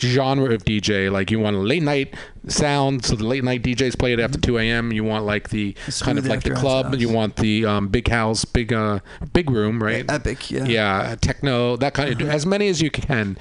genre of DJ. Like you want a late night sound, so the late night DJs play it after 2 a.m. You want like the kind of like the club. house. You want the um, big house, big uh, big room, right? Epic, yeah. Yeah, techno, that kind of as many as you can.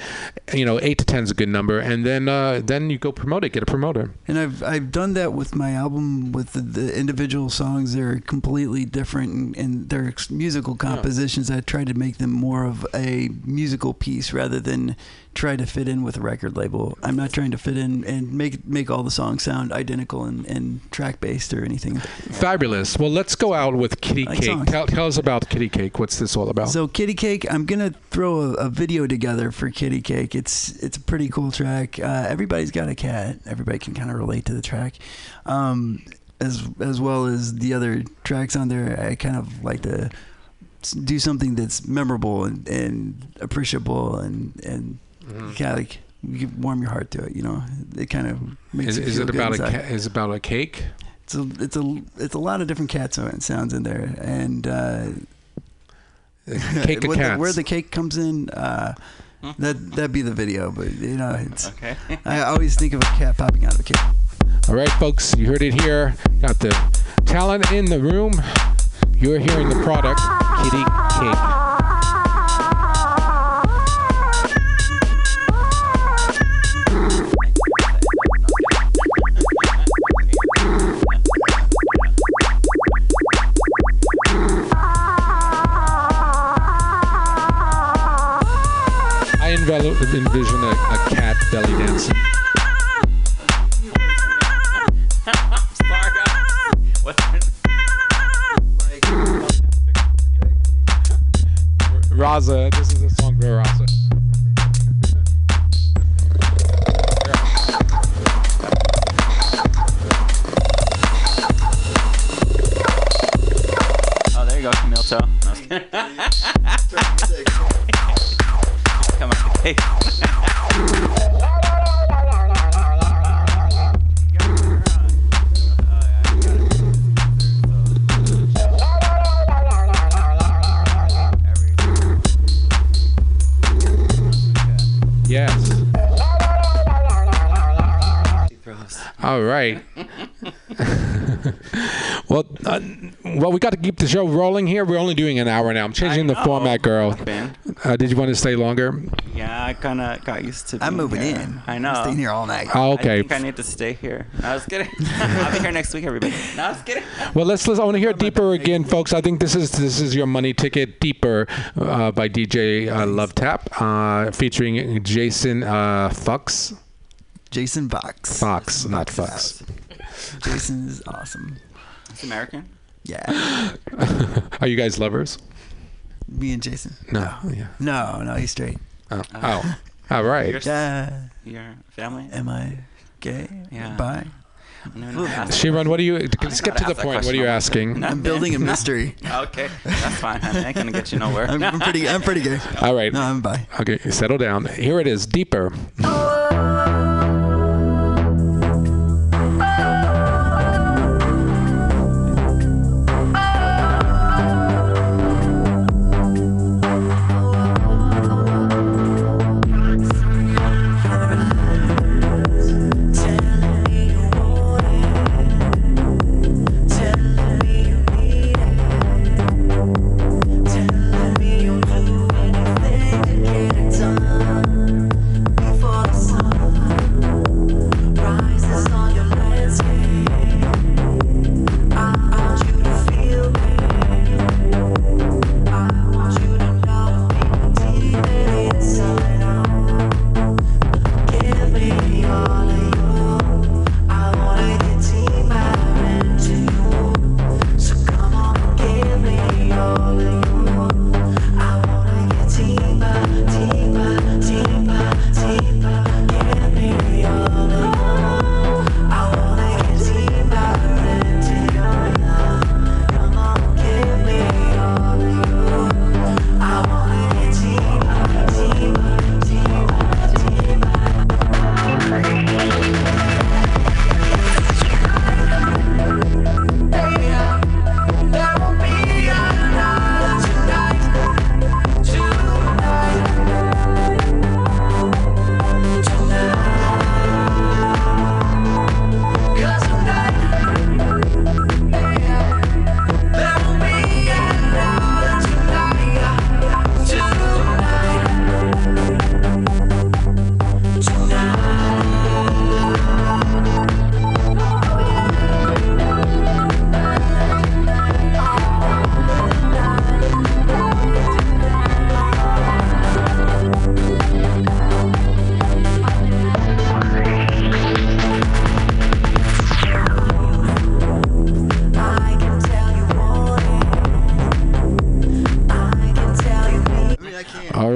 You know, eight to ten is a good number, and then uh, then you go promote it, get a promoter. And I've I've done that with my album with the, the individual songs. They're completely different and, and their musical compositions. I tried to make them more of a musical piece rather than try to fit in with a record label. I'm not trying to fit in and make make all the songs sound identical and, and track based or anything. Fabulous. Well, let's go out with Kitty Like Cake. Tell, tell us about Kitty Cake. What's this all about? So Kitty Cake, I'm gonna throw a, a video together for Kitty Cake. It's it's a pretty cool track. Uh, everybody's got a cat. Everybody can kind of relate to the track, um, as as well as the other tracks on there. I kind of like to do something that's memorable and, and appreciable and and Mm-hmm. kind of like you warm your heart to it. You know, it kind of makes is you is feel it good about a inside. ca- is about a cake? It's a it's a it's a lot of different cat so- sounds in there and. Uh, Cake of What the- where the cake comes in, uh, that that'd be the video. But you know, it's Okay. I always think of a cat popping out of a cake. All right, folks, you heard it here. Got the talent in the room. You're hearing the product, Kitty Cake. I envel- envision a, a cat belly dancing. Sorry, guys. What's Raza, this is a song for Raza. Oh, there you go, Camille Toe. No, Hey. Yes. All right. well, uh, well, we got to keep the show rolling here. We're only doing an hour now. I'm changing I the know. format, girl. Uh, did you want to stay longer? Yeah, I kind of got used to. I'm moving here. in. I know. I'm staying here all night. Oh, okay. I think I need to stay here. No, I was kidding. I'll be here next week, everybody. No, I was kidding. Well, let's. let's I want to hear deeper again, folks. I think this is this is your money ticket, deeper, uh, by DJ uh, Love Tap, uh, featuring Jason uh, Fox. Jason Fox. Fox, not Fox. Jason is awesome. It's American. Yeah, Are you guys lovers? me and Jason. No. Yeah. No, no, he's straight. Oh. Uh, oh. All right. You're, Yeah. your family. Am I gay? Yeah. Bye. I don't even know how to ask Shiran, what are you? Let's get to the point. What are you asking? I'm building a mystery. Okay, that's fine. honey. I ain't gonna get you nowhere. I'm, I'm pretty. I'm pretty gay. All right. No, I'm bi. Okay, settle down. Here it is, deeper. Oh.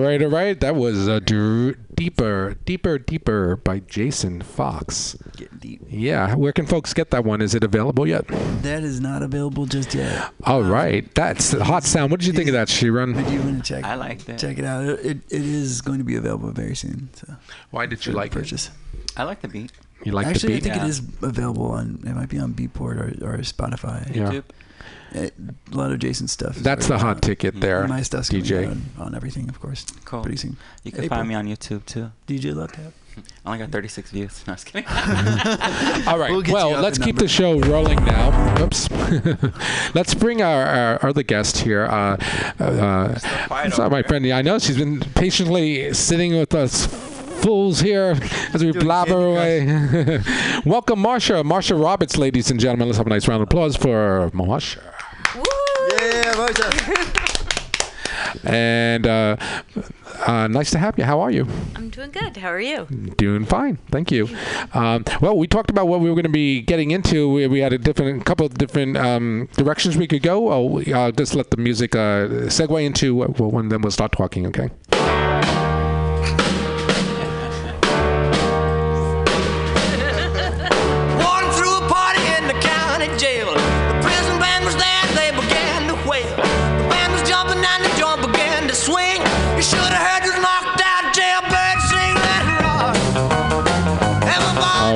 Right, all right. That was a Dr- Deeper, Deeper, Deeper by Jason Fox. Getting deep. Yeah, where can folks get that one? Is it available yet? That is not available just yet. All right, that's the hot sound. What did you think of that, But Shiran? you want to check? I like that. Check it out. It, it, it is going to be available very soon. So Why did you for like it? purchase. I like the beat. You like Actually, I the beat? I think Yeah. it is available on. It might be on Beatport or, or Spotify. Yeah. YouTube. It- a lot of Jason's stuff. That's the hot ticket there, My stuff's gonna DJ. on, on everything, of course. Cool. Pretty soon. You can April. find me on YouTube too. DJ Love Tap. I only got 36 views. No, I was kidding. All right. We'll well, let's in keep the show rolling now. Oops. let's bring our, our other guest here. Uh, uh, quiet sorry, my friend. I know she's been patiently sitting with us fools here as we Doing blabber Candy away. Welcome, Marsha. Marsha Roberts, ladies and gentlemen. Let's have a nice round of applause for Marsha. And uh, uh, nice to have you. How are you? I'm doing good. How are you? Doing fine, thank you. Um, well, we talked about what we were going to be getting into. We, we had a different, couple of different um, directions we could go. Oh, we- I'll just let the music uh, segue into what, what one, then we'll start talking. Okay.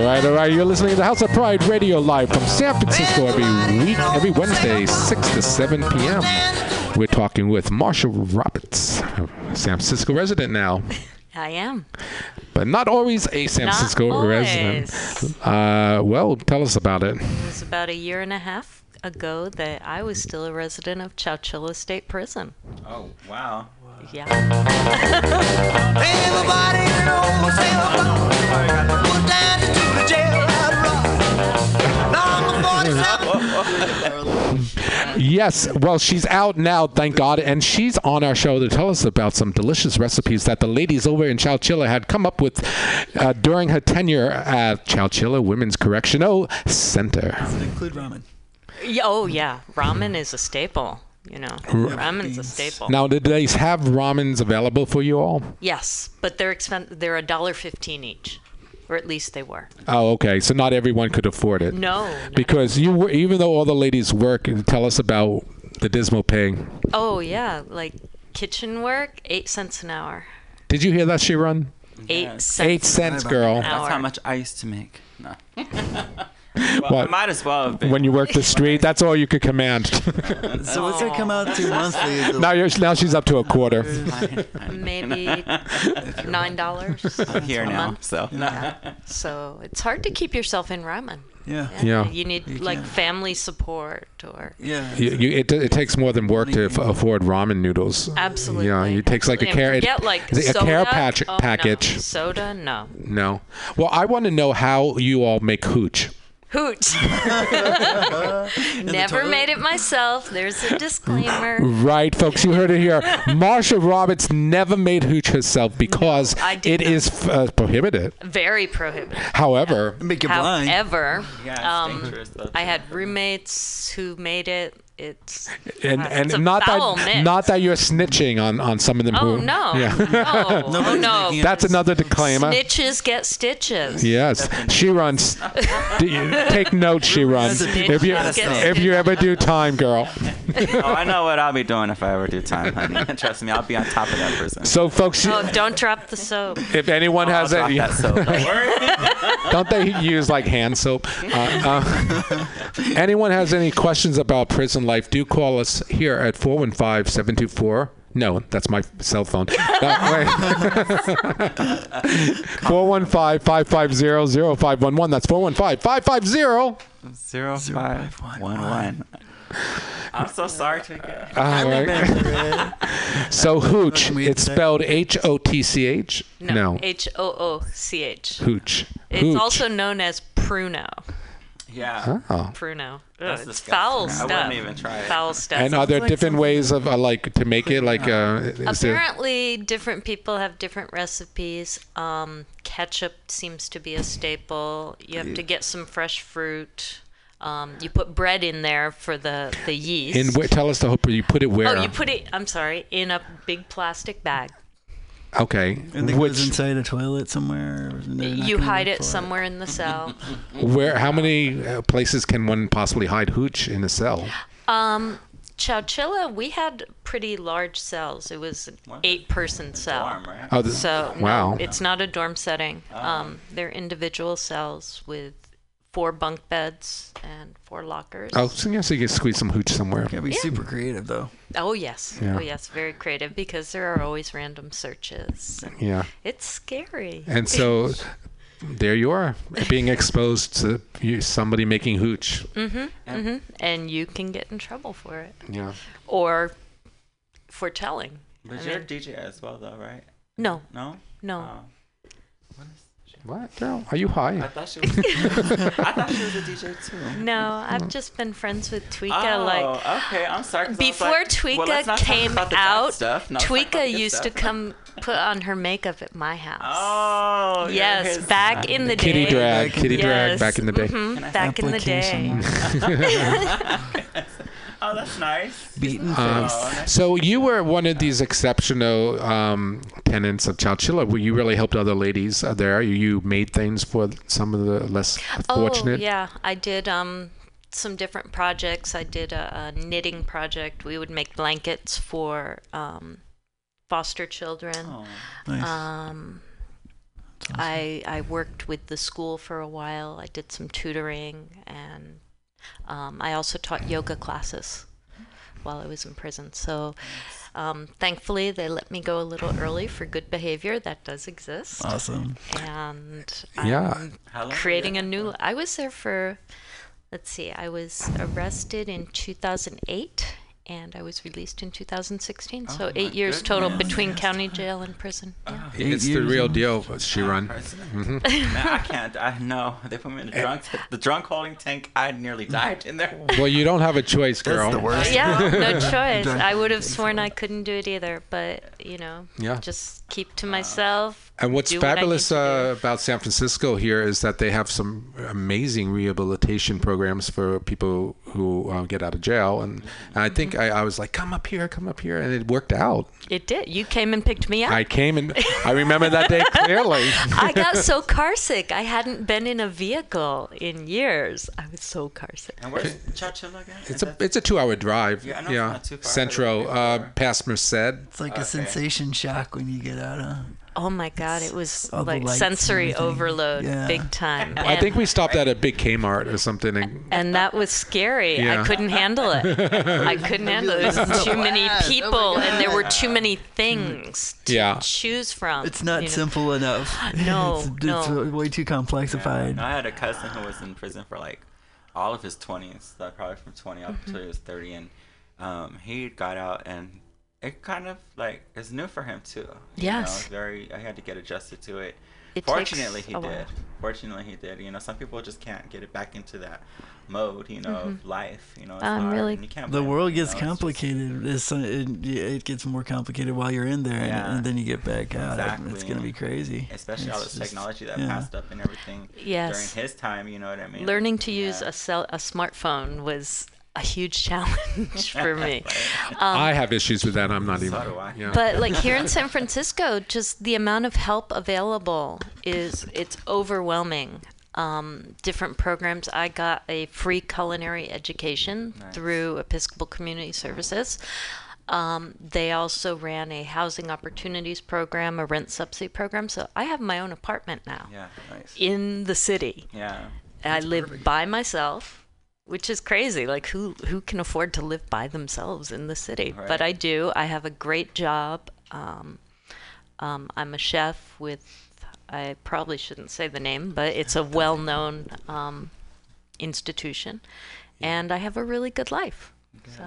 All right, all right. You're listening to the House of Pride Radio live from San Francisco every week, every Wednesday, 6 to 7 p.m. We're talking with Marsha Roberts, a San Francisco resident now, I am. but not always a San Not Francisco always. resident. Uh, well, tell us about it. It was about a year and a half ago that I was still a resident of Chowchilla State Prison. Oh wow. Yeah. Everybody in the whole cell phone was dancing the jailhouse rock. Number 47. Yes, well, she's out now, thank God, and she's on our show to tell us about some delicious recipes that the ladies over in Chowchilla had come up with uh, during her tenure at Chowchilla Women's Correctional Center. Does it Include ramen. Yeah, Oh yeah, ramen is a staple. You know, ramen's a staple. Now, did they have ramens available for you all? Yes, but they're expen- They're a dollar fifteen each, or at least they were. Oh, okay. So not everyone could afford it. No. not- Because you were, even though all the ladies work, and tell us about the dismal pay. oh yeah, like kitchen work, eight cents an hour. Did you hear that, Shiran? Eight Yes. cents. Eight cents, girl. That's how much I used to make. No. well, What? I might as well have been. When you work the street, that's all you could command. So what's that come out to monthly? Is it now you're now she's up to a quarter. Fine, fine. Maybe nine dollars. I'm here now, month. so. So it's hard to keep yourself in ramen. yeah. Yeah. You need You like can't. family support or Yeah. You, you, it, it takes more than work to f- afford ramen noodles. absolutely. Yeah, it takes like a absolutely. care- And forget like is a soda. care patch- oh, package. No. Soda, no. No. Well, I want to know how you all make hooch. Hoot. Never made it myself. There's a disclaimer. Right, folks, you heard it here. Marsha Roberts never made hooch herself because I did it not. is uh, prohibited. Very prohibited. However, Make you blind. However, Yeah, um, I had roommates who made it. It's and uh, and it's a not that mix. not that you're snitching on on some of them. Oh who, no! Yeah. No! oh no! That's another disclaimer. Snitches get stitches. Yes, she runs. Take note, she runs. That's a people If you if you ever do time, girl. oh, I know what I'll be doing if I ever do time, honey. Trust me, I'll be on top of that prison. So, folks, Oh, don't drop the soap. if anyone I'll has drop any, that soap. Don't worry. don't they use like hand soap? Uh, uh, anyone has any questions about prison life? Do call us here at 415-724. No, that's my cell phone. Uh, 415-550-0511. That's 415-550. Zero five one one. I'm so sorry to get. All right. So hooch, it's spelled H-O-T-C-H? No. H O O C H. Hooch. It's Hooch. also known as pruno. Yeah. Oh. Pruno. Ugh, That's it's disgusting. foul I stuff. wouldn't even try it. Foul stuff. And are there like different ways of uh, like to make it? Like, uh, is there, Apparently, different people have different recipes. Um, ketchup seems to be a staple. You have to get some fresh fruit. Um, you put bread in there for the the yeast. in where, tell us the hope you put it where? oh, you put it. I'm sorry, in a big plastic bag. Okay. And it goes Which inside a toilet somewhere. or they're not You hide it for somewhere in the cell. where how many uh, places can one possibly hide hooch in a cell? Um, Chowchilla, we had pretty large cells. It was an What? eight-person cell. Dorm, right? Oh, th- So wow. no, it's not a dorm setting. Um, they're individual cells with four bunk beds and four lockers. Oh, so yes, you can squeeze some hooch somewhere. Gotta be super creative though. Oh, yes. Yeah. Oh yes, very creative because there are always random searches. and Yeah. It's scary. And so there you are, being exposed to somebody making hooch. Mm-hmm, Mm-hmm. And you can get in trouble for it Yeah. or for telling. But I you're a DJ as well, though, right? No, No. no. Oh. What is- What, girl? Are you high? I thought she was. I thought she was a DJ too. No, I've just been friends with Tweeka oh, like okay. I'm sorry. 'cause I was before like, Tweeka well, let's not talk came about the bad out, stuff. No, let's talk about the Tweeka good used to come put on her makeup at my house. Oh. yes, his- back in the Kitty day. Kitty drag, kitty drag back in the day. mhm, back in the day. Application. Oh, that's nice. Beaten Um, face. so you were one of these exceptional um, tenants of Chowchilla, where you really helped other ladies uh, there. You made things for some of the less fortunate. Oh yeah, I did um some different projects. I did a, a knitting project. We would make blankets for um, foster children. Oh. Nice. Um, I I worked with the school for a while. I did some tutoring, and um, I also taught yoga classes while I was in prison. So. Um, thankfully, they let me go a little early for good behavior. That does exist. awesome. And Yeah. I'm How long were you creating a new. I was there for, let's see, I was arrested in 2008 and I was released in 2016. so Oh, eight my years total goodness. betwthe county jail and prison. Yeah. Eight It's the years real in- deal, Shiran. Man, I can't. I know they put me in the drunk, the drunk holding tank. I nearly died in there. Well, you don't have a choice, girl. That's the worst. Yeah, no choice. I would have sworn I couldn't do it either, but you know, Yeah. just keep to myself. And what's do what I need fabulous to do. uh, about San Francisco here is that they have some amazing rehabilitation programs for people who uh, get out of jail. And, and I think I, I was like, come up here, come up here. And it worked out. It did. You came and picked me up. I came and I remember that day clearly. I got so car sick. I hadn't been in a vehicle in years. I was so car sick. And where's Chowchilla again? It's a it's a two hour drive. Yeah, I know it's not too far. Centro, I've uh, past Merced. It's like Okay. a sensation shock when you get out of. Oh my god, it was all like sensory everything. overload, Yeah. big time. I think we stopped at a big Kmart or something. And, and that was scary. Yeah. I couldn't handle it. I couldn't handle it. There was too many What? Oh people, and there were too many things to Yeah. choose from. It's not you know. simple enough. No, it's, no. it's way too complexified. I had a cousin who was in prison for like all of his 20s, like probably from 20 up Mm-hmm. until he was 30, and um, he got out and it kind of like is new for him too. you know, it's very. I had to get adjusted to it. It Fortunately, takes he a did. while. Fortunately, he did. You know, some people just can't get it back into that mode. You know, of life. You know, it's I'm hard, Mm-hmm. really- and you can't The blame world them, you gets know, it's just- complicated. It's, uh, it, it gets more complicated while you're in there, and- Yeah. and, then you get back out. Exactly. It's gonna be crazy. especially all It's this just- technology that yeah. passed up and everything Yes. during his time. You know what I mean? Learning to use a cell, a smartphone was a huge challenge for me. Right. I have issues with that. I'm not So even. do I. Yeah. But like here in San Francisco, just the amount of help available is it's overwhelming. Um, different programs. I got a free culinary education Nice. through Episcopal Community Services. Um, they also ran a housing opportunities program, a rent subsidy program. So I have my own apartment now Yeah. Nice. in the city. Yeah. I live by myself, which is crazy. Like who who can afford to live by themselves in the city? But I do. I have a great job. Um, um, I'm a chef with. I probably shouldn't say the name, but it's a well-known um, institution, and I have a really good life. So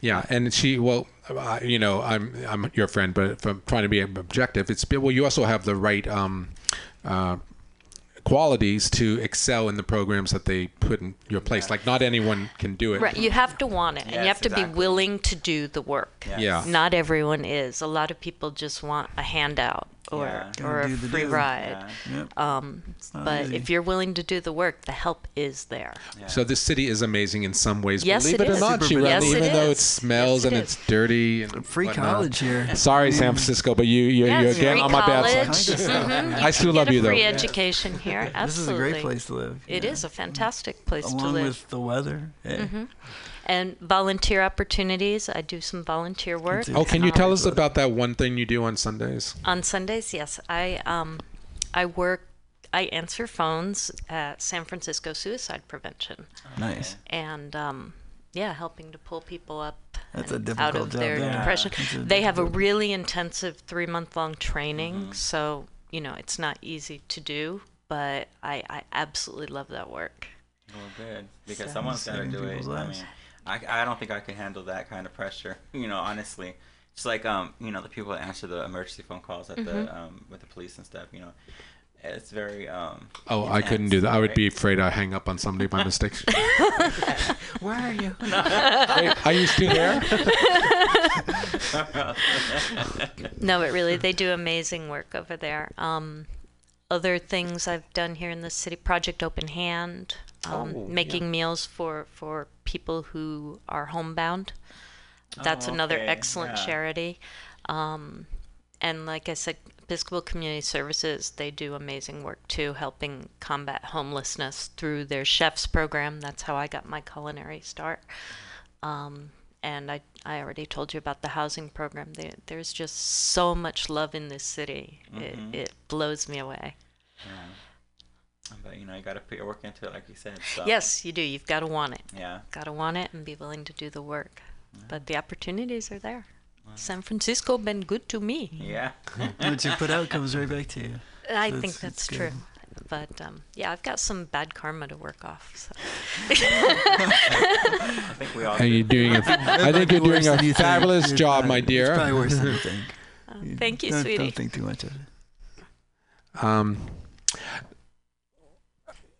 Yeah, and she, well, uh, you know, I'm I'm your friend, but if I'm trying to be objective, it's well, you also have the right um, uh, qualities to excel in the programs that they put in your place. Like, not anyone can do it. right, you have to want it, and you have to be willing to do the work. Yes. Yeah. Not everyone is. A lot of people just want a handout or Yeah. or a Do the free do. ride. Yeah. Yep. Um, but easy. if you're willing to do the work, the help is there. yeah. So this city is amazing in some ways. Yes, Believe it it, or not, Super Shireen, Yes, it even though it smells Yes, it and is. it's dirty and Free whatnot. college here. Sorry, San Francisco, but you you Yes, you're again on my bad side. Kind of Mhm. I still love a you though. free education here. This is a great place to live. It is a fantastic place to live. Along live. with the weather. Hey. And volunteer opportunities. I do some volunteer work. Oh, can you Um, tell us about that one thing you do on Sundays? On Sundays, yes, I um, I work. I answer phones at San Francisco Suicide Prevention, Nice. and um, yeah, helping to pull people up That's a and out of job, their yeah. depression. That's a They have a really intensive three month long training, Mm-hmm. so you know it's not easy to do, but I I absolutely love that work. Well, good because So- someone's got to Saving do it. people's I lives. mean, I, I don't think I could handle that kind of pressure. You know, honestly, just like um, you know, the people that answer the emergency phone calls at Mm-hmm. the um with the police and stuff. You know, it's very um. Oh, I couldn't do that. I would be afraid I hang up on somebody by mistake. Where are you? Hey, are you still there? No, but really, they do amazing work over there. Um, other things I've done here in the city, Project Open Hand, um, Oh, making meals for for people who are homebound. That's Oh, another excellent yeah. charity. Um, and like I said, Episcopal Community Services, they do amazing work too, helping combat homelessness through their chefs program. That's how I got my culinary start. Um, and I, I already told you about the housing program. There, there's just so much love in this city. It, it blows me away. But you know, you got to put your work into it, like you said. So. Yes, you do. You've got to want it. Yeah. Got to want it and be willing to do the work. But the opportunities are there. San Francisco been good to me. Yeah. What you put out comes right back to you. I So think it's- that's true. good. But um, yeah, I've got some bad karma to work off. So. I think we all. And you're do. doing a, I think you're doing a you fabulous It's job, not- my It's dear. probably worse than you think. Thank you, don't, sweetie. Don't think too much of it. Um,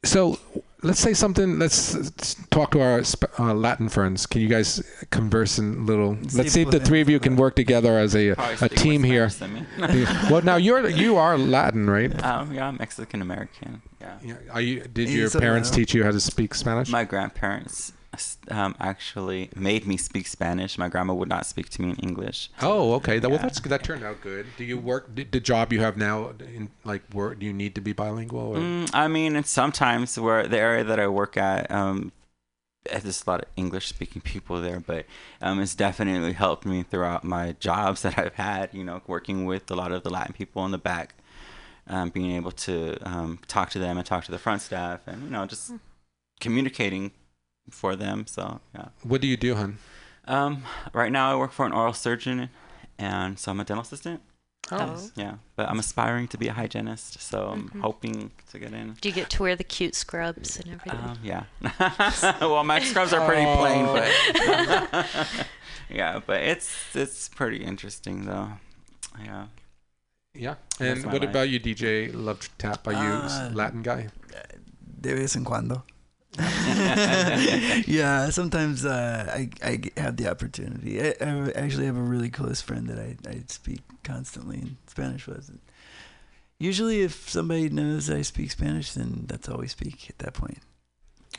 so let's say something. Let's, let's talk to our uh, Latin friends. Can you guys converse in little? Let's see if if the three of you can work together as a, a team here. Spanish than me. well, now you're you are Latin, right? um, yeah, I'm Mexican American. Yeah. Yeah. Are you? Did Yeah, your parents uh, teach you how to speak Spanish? My grandparents um, actually made me speak Spanish. My grandma would not speak to me in English. Oh, okay. That, Well, that's that turned out good. Do you work the, the job you have now? In like, work? Do you need to be bilingual? Or? Mm, I mean, and sometimes where the area that I work at, um, there's a lot of English speaking people there, but um, it's definitely helped me throughout my jobs that I've had. You know, working with a lot of the Latin people in the back, um, being able to um, talk to them and talk to the front staff, and you know, just communicating for them. So yeah. What do you do, hun? Um, right now I work for an oral surgeon, and so I'm a dental assistant. Oh. Yeah, but I'm aspiring to be a hygienist, so I'm Mhm. hoping to get in. Do you get to wear the cute scrubs and everything? Um, yeah. well, my scrubs are pretty plain, but yeah, but it's it's pretty interesting though. Yeah. Yeah. And what life. about you, DJ Love Tap? Are you Uh, Latin guy? De vez en cuando. yeah, sometimes uh, I, I g- have the opportunity. I, I actually have a really close friend that I, I speak constantly in Spanish with. Usually, if somebody knows I speak Spanish, then that's all we speak at that point.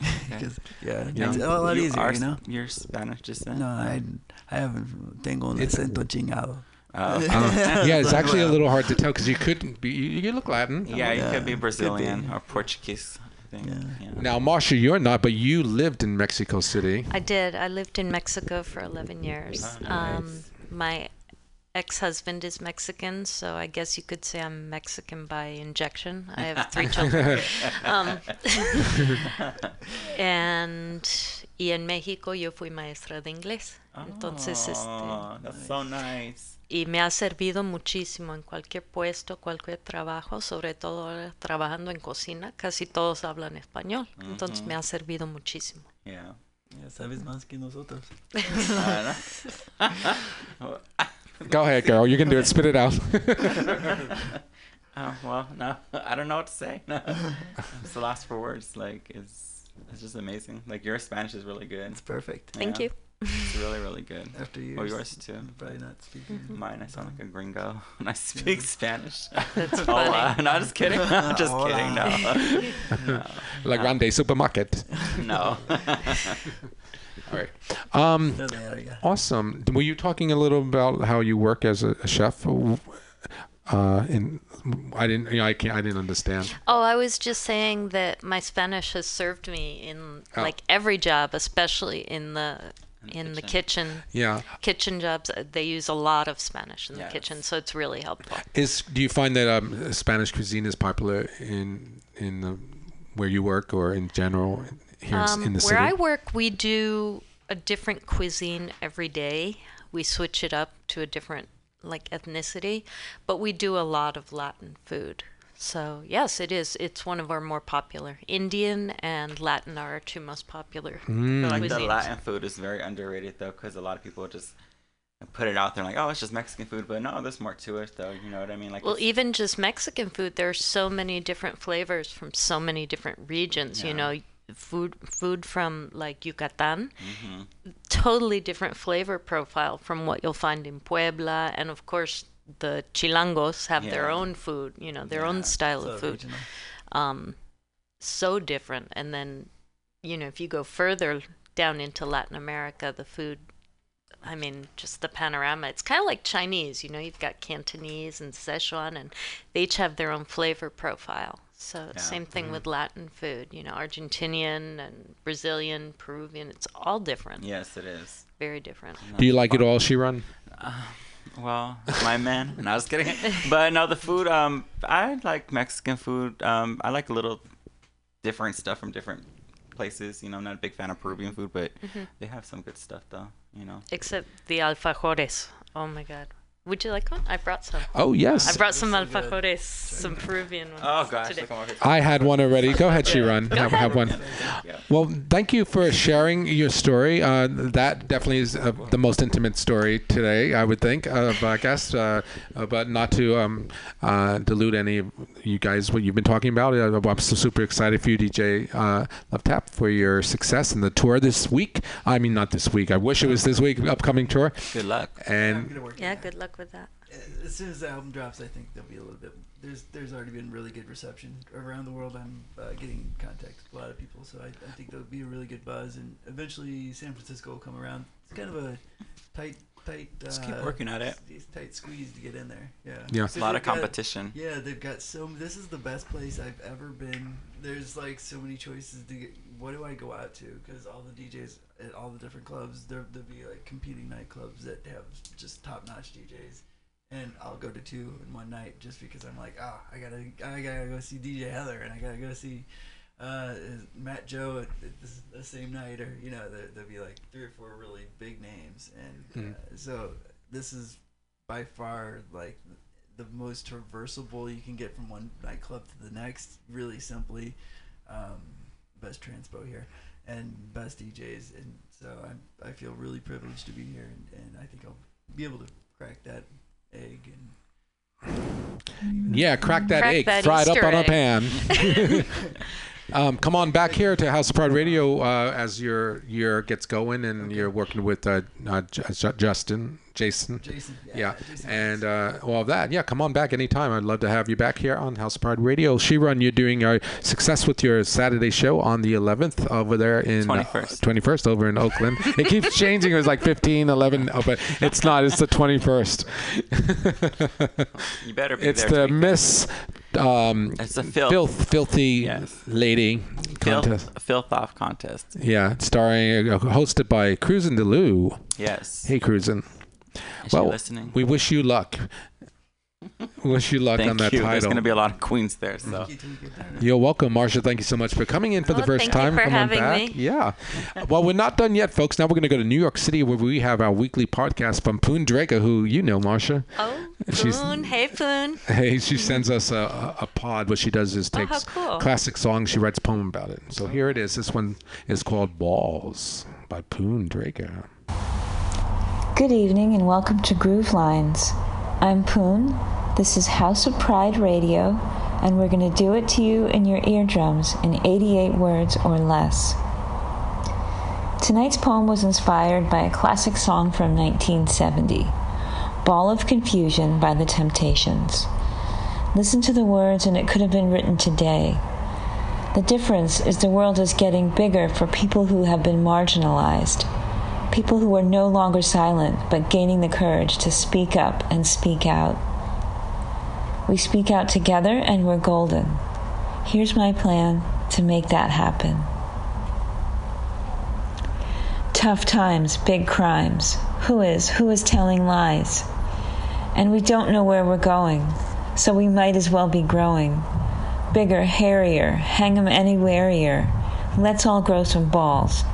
'Cause, yeah, Yeah. it's a lot You easier, are you know. s- You're Spanish descent. No, I, I haven't. Tengo un It's- acento chingado. Oh. Uh, yeah, it's actually a little hard to tell because you could be. You, you look Latin. yeah, you Yeah, could be could Brazilian be. or Portuguese. I think. Yeah. Yeah. Now, Marsha, you're not, but you lived in Mexico City. I did. I lived in Mexico for 11 years. Oh, um, my ex-husband is Mexican, so I guess you could say I'm Mexican by injection. I have three children. um, and y en México yo fui maestra de inglés. Entonces, este, oh, that's so nice. Y me ha servido muchísimo en cualquier puesto, cualquier trabajo, sobre todo trabajando en cocina, casi todos hablan español, entonces me ha servido muchísimo. Yeah. Ya sabes más que nosotros. Go ahead, girl. You can do it. Spit it out. oh, well, no, I don't know what to say. No. it's the last for words. Like, it's it's just amazing. Like your Spanish is really good. It's perfect. Thank Yeah. you. It's really, really good. After years. Oh, yours too. Probably not speaking. Mine, I sound like a gringo when I speak Spanish. That's Oh, funny. uh, no, just kidding. I'm just Hola. kidding. No. La Grande Supermarket. No. All right. Um, No, there you go. awesome. Were you talking a little about how you work as a, a chef? Uh, in I didn't. You know, I can't. I didn't understand. Oh, I was just saying that my Spanish has served me in Oh. like every job, especially in the in the kitchen. Yeah. Kitchen jobs, uh, they use a lot of Spanish in the kitchen, so it's really helpful. Is do you find that um, Spanish cuisine is popular in in the where you work or in general here in s- Um, in the where? I work, we do a different cuisine every day. We switch it up to a different like ethnicity, but we do a lot of Latin food. So yes, it is. It's one of our more popular. Indian and Latin are our two most popular. Feel like the. Latin food is very underrated though, because a lot of people just put it out there like, oh, it's just Mexican food, but no, there's more to it though. You know what I mean? Like, Well, even just Mexican food, there's so many different flavors from so many different regions. You know, food food from like Yucatan, Mhm. totally different flavor profile from what you'll find in Puebla, and of course the Chilangos have their own food. You know, their Yeah, own style So of food. Um, so different. And then, you know, if you go further down into Latin America, the food. I mean, just the panorama. It's kind of like Chinese, you know. You've got Cantonese and Szechuan, and they each have their own flavor profile. So Yeah. same thing with Latin food. You know, Argentinian and Brazilian, Peruvian. It's all different. yes, it is. Very different. do you like it all, Shiran? Well, my man. No, I was kidding. But no, the food. Um, I like Mexican food. Um, I like a little different stuff from different places. You know, I'm not a big fan of Peruvian food, but Mm-hmm. they have some good stuff though. You know. Except the alfajores. Oh my God. Would you like one? I brought some. Oh yes. I brought some They're so good. alfajores, some Peruvian ones. Oh gosh, today. look at my I had one already. Go ahead, Shiran. Have, have one. Well, thank you for sharing your story. Uh, that definitely is uh, the most intimate story today, I would think, of our guest. Uh, uh, but not to um, uh, dilute any of you guys what you've been talking about. Uh, I'm so super excited for you, DJ uh, Love Tap, for your success in the tour this week. I mean, not this week. I wish it was this week. Upcoming tour. Good luck. And gonna work. on Yeah, good luck with that. As soon as the album drops, I think there'll be a little bit. There's there's already been really good reception around the world. I'm uh, getting contact with a lot of people, so I, I think there'll be a really good buzz, and eventually San Francisco will come around. It's kind of a tight tight. Uh, Just keep working at it. s- Tight squeeze to get in there. Yeah. Yeah. So A lot they've of got- competition. yeah, they've got so. This is the best place I've ever been. There's like so many choices to get. What do I go out to? Because all the DJs at all the different clubs, there there'll be like competing nightclubs that have just top notch DJs, and I'll go to two in one night just because I'm like, ah, I gotta, I gotta go see DJ Heather, and I gotta go see. Uh, Matt Joe at, at the, the same night, or you know, there, there'll be like three or four really big names, and uh, so this is by far like the most traversable you can get from one nightclub to the next. Really simply, um, best transpo here and best DJs, and so I I feel really privileged to be here, and, and I think I'll be able to crack that egg and. yeah, crack that Crack egg, that fry it up Easter on a pan. Um, come on back here to House of Pride Radio uh, as your year gets going, and you're working with uh, uh, J- J- Justin, Jason. Jason, yeah, Yeah, Jason and uh, all of that. Yeah, come on back anytime. I'd love to have you back here on House of Pride Radio. Shirun, you're doing a success with your Saturday show on the 11th over there in uh, 21st. 21st over in Oakland. it keeps changing. It was like 15, 11, oh, but it's not. It's the 21st. You better be it's the Miss um, It's the filth. filth, filthy Yes. lady contest. filth, filth off contest. Yeah, starring, uh, hosted by Cruisin' DeLu. Yes. Hey, Cruisin'. Is Well, listening? we wish you luck. wish you luck Thank on that you. There's going to be a lot of queens there, so. You, thank you. You're welcome, Marsha. Thank you so much for coming in for the Oh, first thank you time. for Come having back. me. Yeah. well, we're not done yet, folks. Now we're going to go to New York City where we have our weekly podcast from Poon Draker, who you know, Marsha. Oh, She's- Poon. Hey, Poon. Hey, she sends us a, a, a pod. What she does is Oh, takes cool. classic songs. She writes a poem about it. So here it is. This one is called Balls by Poon Draker. Good evening and welcome to Groove Lines. I'm Poon. This is House of Pride Radio, and we're going to do it to you in your eardrums in 88 words or less. Tonight's poem was inspired by a classic song from 1970, Ball of Confusion by The Temptations. Listen to the words, and it could have been written today. The difference is the world is getting bigger for people who have been marginalized, people who are no longer silent but gaining the courage to speak up and speak out. We speak out together and we're golden. Here's my plan to make that happen. Tough times, big crimes. Who is? Who is telling lies? And we don't know where we're going, so we might as well be growing. Bigger, hairier, hang 'em anywhere Let's all grow some balls.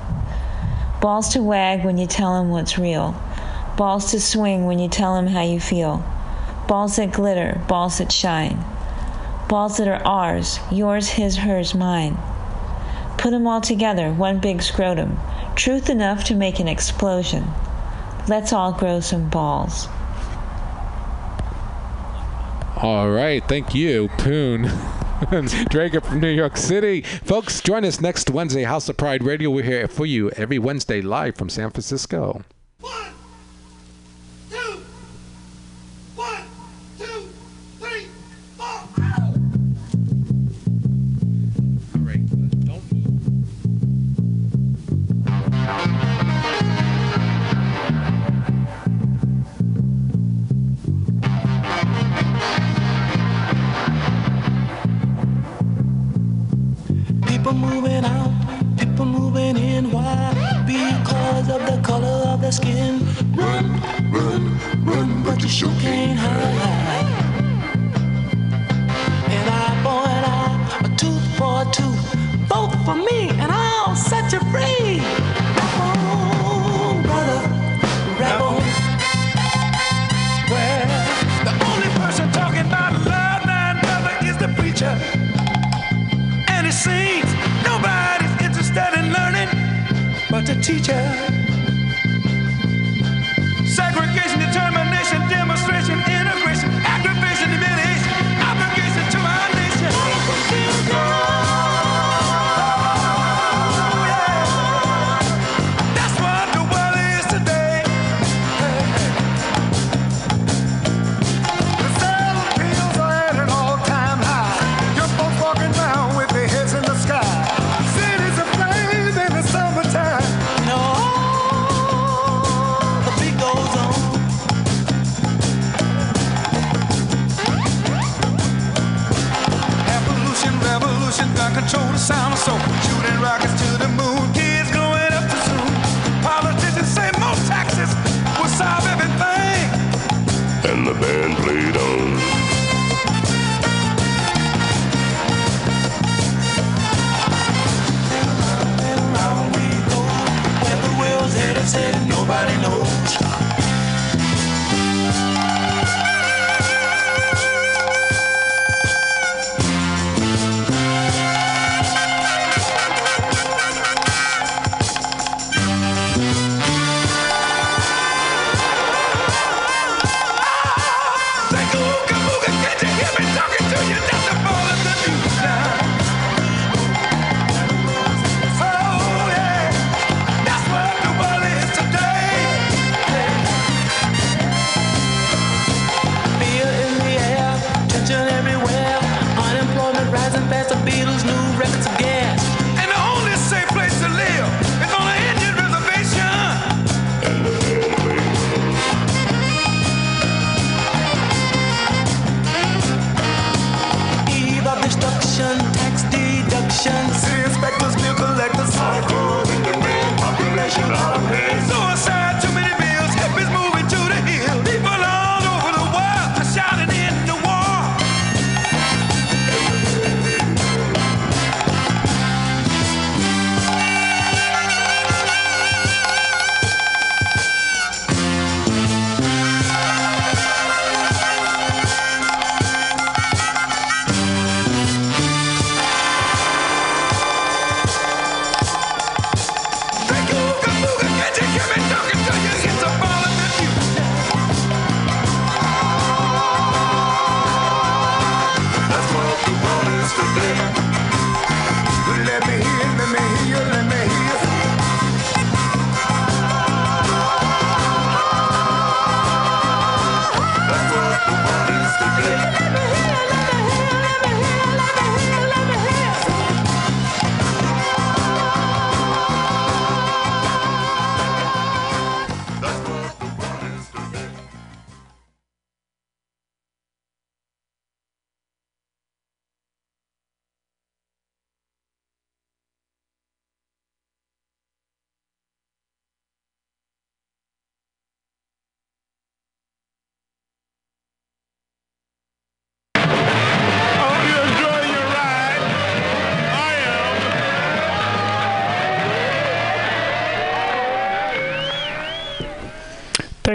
Balls to wag when you tell 'em what's real. Balls to swing when you tell 'em how you feel. Balls that glitter, balls that shine. Balls that are ours, yours, his, hers, mine. Put 'em all together, one big scrotum. Truth enough to make an explosion. Let's all grow some balls. All right, thank you, Poon. Draker from New York City. Folks, join us next Wednesday, House of Pride Radio. We're here for you every Wednesday live from San Francisco. One,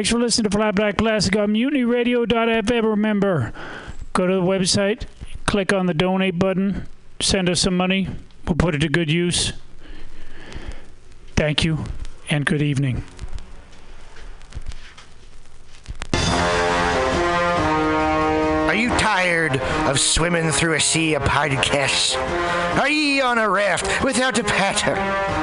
Thanks for listening to Flat Black Classic on mutinyradio.fm. Remember, go to the website, click on the donate button, send us some money. We'll put it to good use. Thank you and good evening. Are you tired of swimming through a sea of podcasts? Are ye on a raft without a paddle?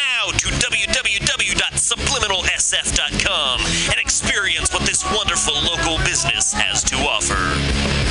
www.subliminalsf.com and experience what this wonderful local business has to offer.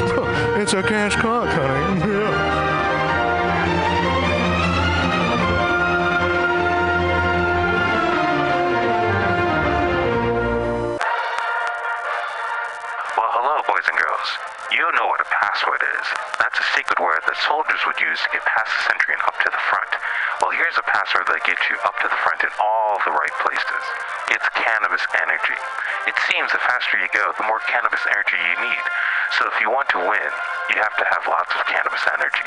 universe? It's a cash cock, honey. Yeah. Well, hello, boys and girls. You know what a password is. That's a secret word that soldiers would use to get past the sentry and up to the front. Well, here's a password that gets you up to the front in all the right places. It's cannabis energy. It seems the faster you go, the more cannabis energy you need. So if you want to win, you have to have lots of cannabis energy.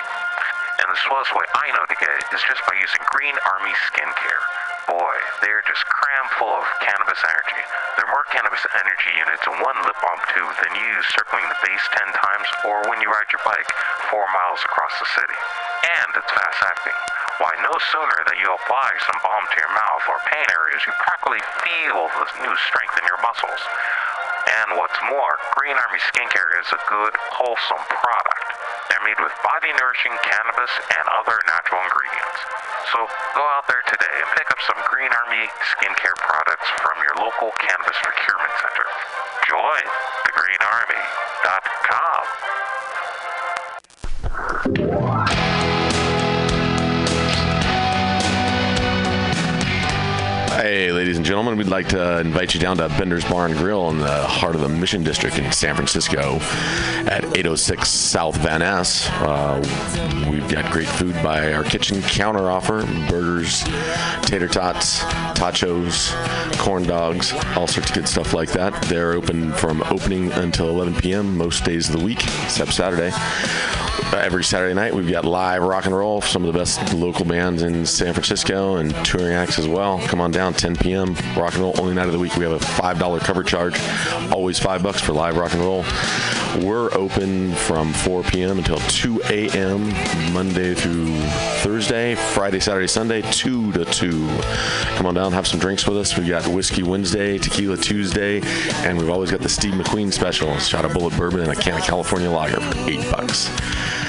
And the slowest way I know to get it is just by using Green Army Skincare. Boy, they're just cram full of cannabis energy. There are more cannabis energy units in one lip balm tube than you use circling the base 10 times or when you ride your bike four miles across the city. And it's fast acting. Why, no sooner than you apply some balm to your mouth or pain areas, you practically feel the new strength in your muscles. And what's more, Green Army Skincare is a good, wholesome product. They're made with body nourishing cannabis and other natural ingredients. So go out there today and pick up some Green Army skincare products from your local cannabis procurement center. Join thegreenarmy.com. gentlemen, we'd like to invite you down to Bender's Bar and Grill in the heart of the Mission District in San Francisco at 806 South Van Ness. Uh, we've got great food by our kitchen counter offer burgers, tater tots, tachos, corn dogs, all sorts of good stuff like that. They're open from opening until 11 p.m. most days of the week, except Saturday. Uh, every Saturday night, we've got live rock and roll, some of the best local bands in San Francisco and touring acts as well. Come on down, 10 p.m. Rock and roll, only night of the week. We have a $5 cover charge, always five bucks for live rock and roll. We're open from 4 p.m. until 2 a.m. Monday through Thursday, Friday, Saturday, Sunday, 2 to 2. Come on down, have some drinks with us. We've got Whiskey Wednesday, Tequila Tuesday, and we've always got the Steve McQueen special. Shot of bullet bourbon and a can of California lager for 8 bucks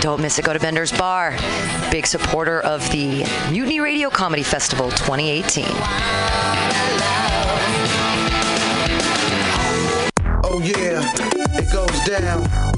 Don't miss it. Go to Bender's Bar. Big supporter of the Mutiny Radio Comedy Festival 2018. Oh yeah, it goes down.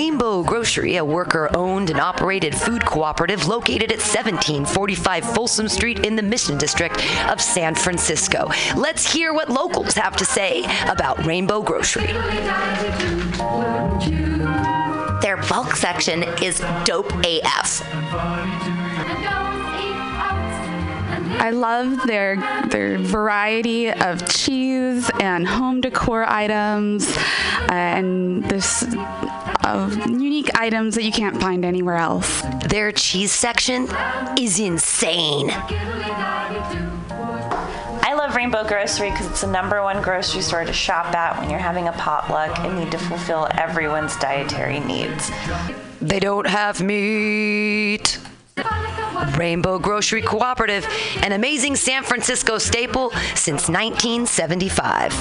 Rainbow Grocery, a worker owned and operated food cooperative located at 1745 Folsom Street in the Mission District of San Francisco. Let's hear what locals have to say about Rainbow Grocery. Their bulk section is dope AF. I love their their variety of cheese and home decor items, uh, and this of unique items that you can't find anywhere else. Their cheese section is insane. I love Rainbow Grocery because it's the number one grocery store to shop at when you're having a potluck and need to fulfill everyone's dietary needs. They don't have meat. Rainbow Grocery Cooperative, an amazing San Francisco staple since 1975.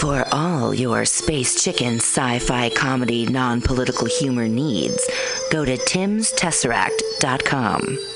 For all your space chicken sci fi comedy non political humor needs, go to timstesseract.com.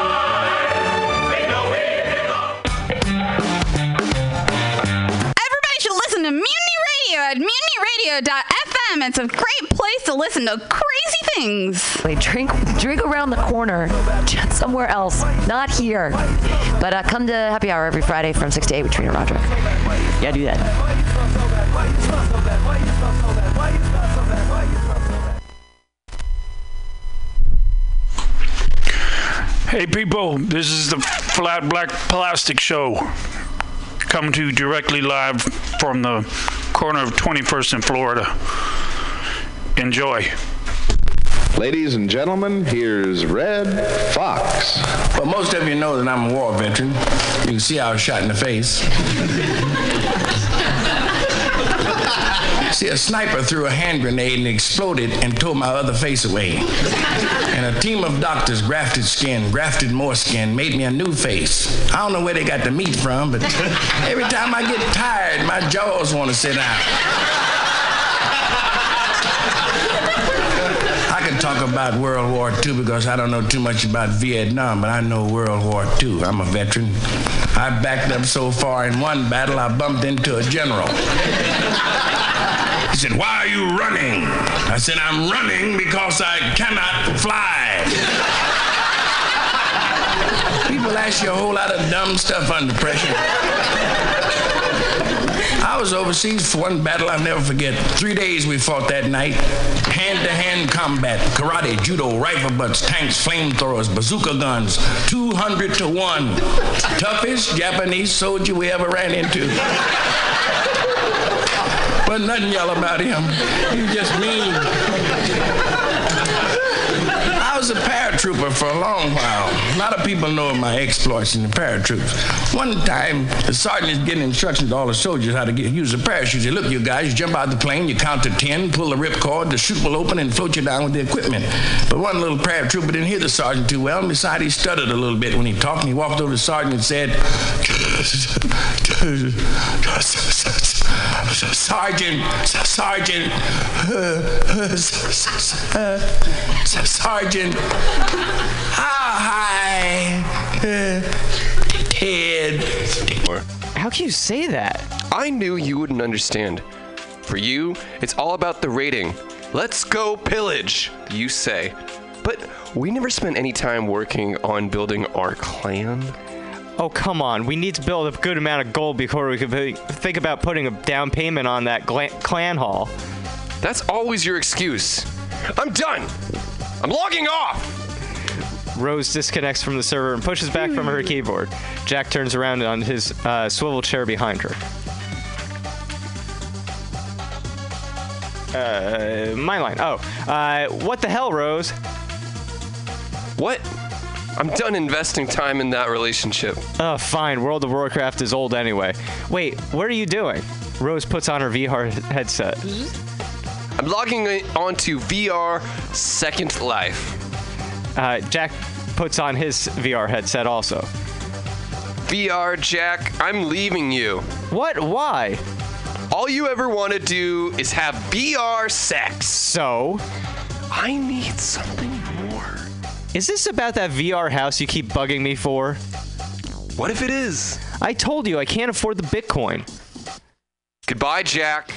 At mutinyradio.fm. It's a great place to listen to crazy things. Wait, drink, drink around the corner, somewhere else, not here. But uh, come to happy hour every Friday from six to eight with Trina Roderick. Yeah, do that. Hey people, this is the Flat Black Plastic Show. Coming to you directly live from the corner of 21st and Florida. Enjoy. Ladies and gentlemen, here's Redd Foxx. Well, most of you know that I'm a war veteran. You can see I was shot in the face. see, a sniper threw a hand grenade and exploded and tore my other face away. And a team of doctors grafted skin, grafted more skin, made me a new face. I don't know where they got the meat from, but every time I get tired, my jaws want to sit down. I can talk about World War II because I don't know too much about Vietnam, but I know World War II. I'm a veteran. I backed up so far in one battle, I bumped into a general. He said, Why are you running? I said, I'm running because I cannot fly. People ask you a whole lot of dumb stuff under pressure. Was overseas for one battle I'll never forget. Three days we fought that night. Hand to hand combat, karate, judo, rifle butts, tanks, flamethrowers, bazooka guns, 200 to 1. Toughest Japanese soldier we ever ran into. But nothing yell about him. He's just mean. I was a paratrooper for a long while. A lot of people know of my exploits in the paratroops. One time, the sergeant is getting instructions to all the soldiers how to get, use the parachute. He said, look, you guys, you jump out the plane, you count to 10, pull the ripcord, the chute will open and float you down with the equipment. But one little paratrooper didn't hear the sergeant too well, and besides, he stuttered a little bit when he talked, and he walked over to the sergeant and said, Sergeant, Sergeant, Sergeant, hi, Ted. How can you say that? I knew you wouldn't understand. For you, it's all about the rating. Let's go pillage, you say. But we never spent any time working on building our clan. Oh, come on. We need to build a good amount of gold before we can think about putting a down payment on that clan hall. That's always your excuse. I'm done. I'm logging off. Rose disconnects from the server and pushes back from her keyboard. Jack turns around on his uh, swivel chair behind her. Uh, my line. Oh, uh, what the hell, Rose? What? I'm done investing time in that relationship. Oh, fine. World of Warcraft is old anyway. Wait, what are you doing? Rose puts on her VR headset. I'm logging in onto VR Second Life. Uh, Jack puts on his VR headset also. VR Jack, I'm leaving you. What? Why? All you ever want to do is have VR sex. So? I need something. Is this about that VR house you keep bugging me for? What if it is? I told you I can't afford the Bitcoin. Goodbye, Jack.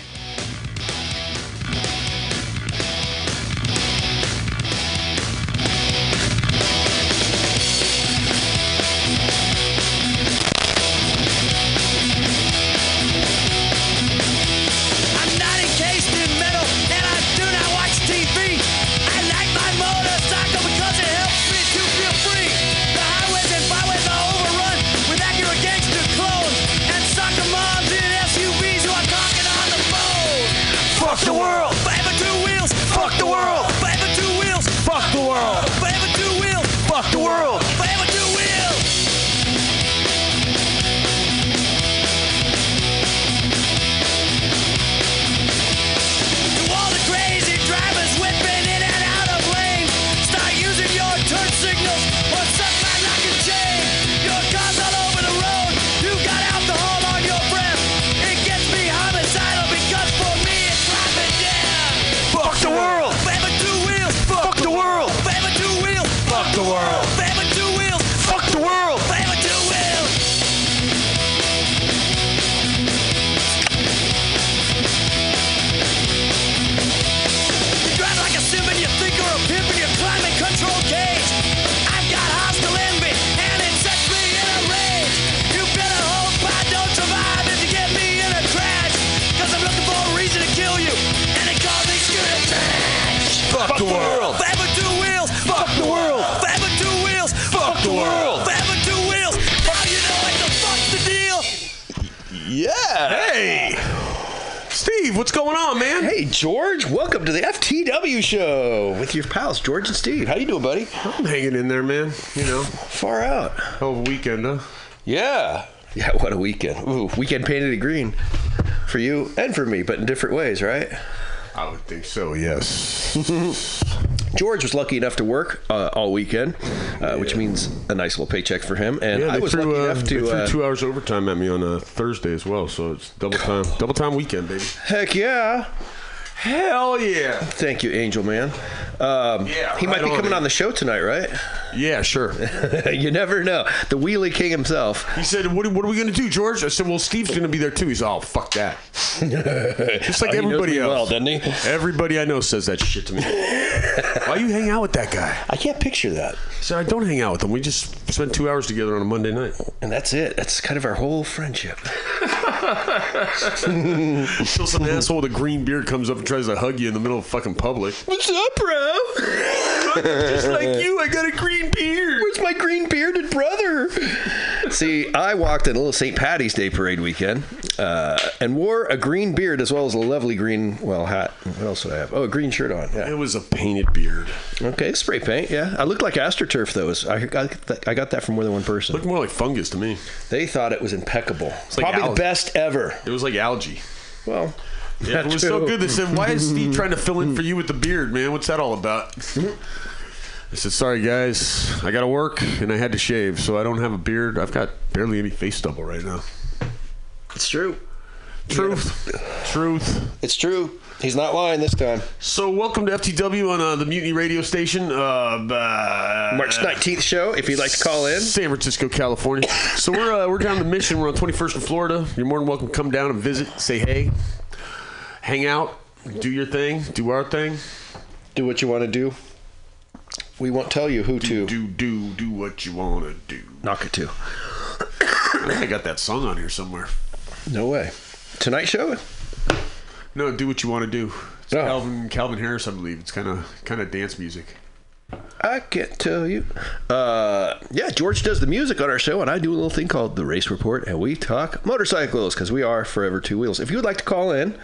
Hey, George. Welcome to the FTW show with your pals, George and Steve. How you doing, buddy? I'm hanging in there, man. You know, far out. Oh, weekend, huh? Yeah. Yeah, what a weekend. Ooh, weekend painted it green for you and for me, but in different ways, right? I would think so, yes. George was lucky enough to work uh, all weekend, uh, which means a nice little paycheck for him. And yeah, I was threw, lucky uh, enough they to. threw Uh, two hours overtime at me on a Thursday as well, so it's double time, double time weekend, baby. Heck yeah. Hell yeah. Thank you, Angel Man. Um, Yeah, he might right be coming man. on the show tonight, right? Yeah, sure. you never know. The Wheelie King himself. He said, "What, what are we going to do, George?" I said, "Well, Steve's going to be there too." He's all, "Oh, fuck that." Just like Oh, he knows everybody me else. well, doesn't he? Everybody I know says that shit to me. Why you hang out with that guy? I can't picture that. So I don't hang out with him. We just spend two hours together on a Monday night. And that's it. That's kind of our whole friendship. Until some asshole with a green beard comes up and tries to hug you in the middle of fucking public. What's up, bro? Just like you, I got a green beard. Where's my green bearded brother? See, I walked in a little St. Patty's Day parade weekend uh, and wore a green beard as well as a lovely green, well, hat. What else did I have? Oh, a green shirt on. Yeah. It was a painted beard. Okay, spray paint. Yeah, I looked like AstroTurf though. I got that, I got that from more than one person. Looked more like fungus to me. They thought it was impeccable. It's like Probably the best ever. It was like algae. Well, Yeah, it was so good. They said, "Why is Steve trying to fill in for you with the beard, man? What's that all about?" I said, "Sorry, guys, I got to work and I had to shave, so I don't have a beard. I've got barely any face stubble right now." It's true. Truth, truth. It's true. He's not lying this time. So, welcome to FTW on uh, the Mutiny Radio Station. Uh, uh, March 19th show, if you'd like to call in. San Francisco, California. so we're uh, we're down the mission. We're on 21st in Florida. You're more than welcome to come down and visit, say hey, hang out, do your thing, do our thing. Do what you want to do. We won't tell you who to do do do what you want to do. knock it to. I think I got that song on here somewhere. No way. Tonight show? No, do what you want to do. It's Oh. Calvin Calvin Harris, I believe. It's kind of kind of dance music. I can't tell you. Uh, yeah, George does the music on our show, and I do a little thing called the Race Report, and we talk motorcycles because we are forever two wheels. If you would like to call in,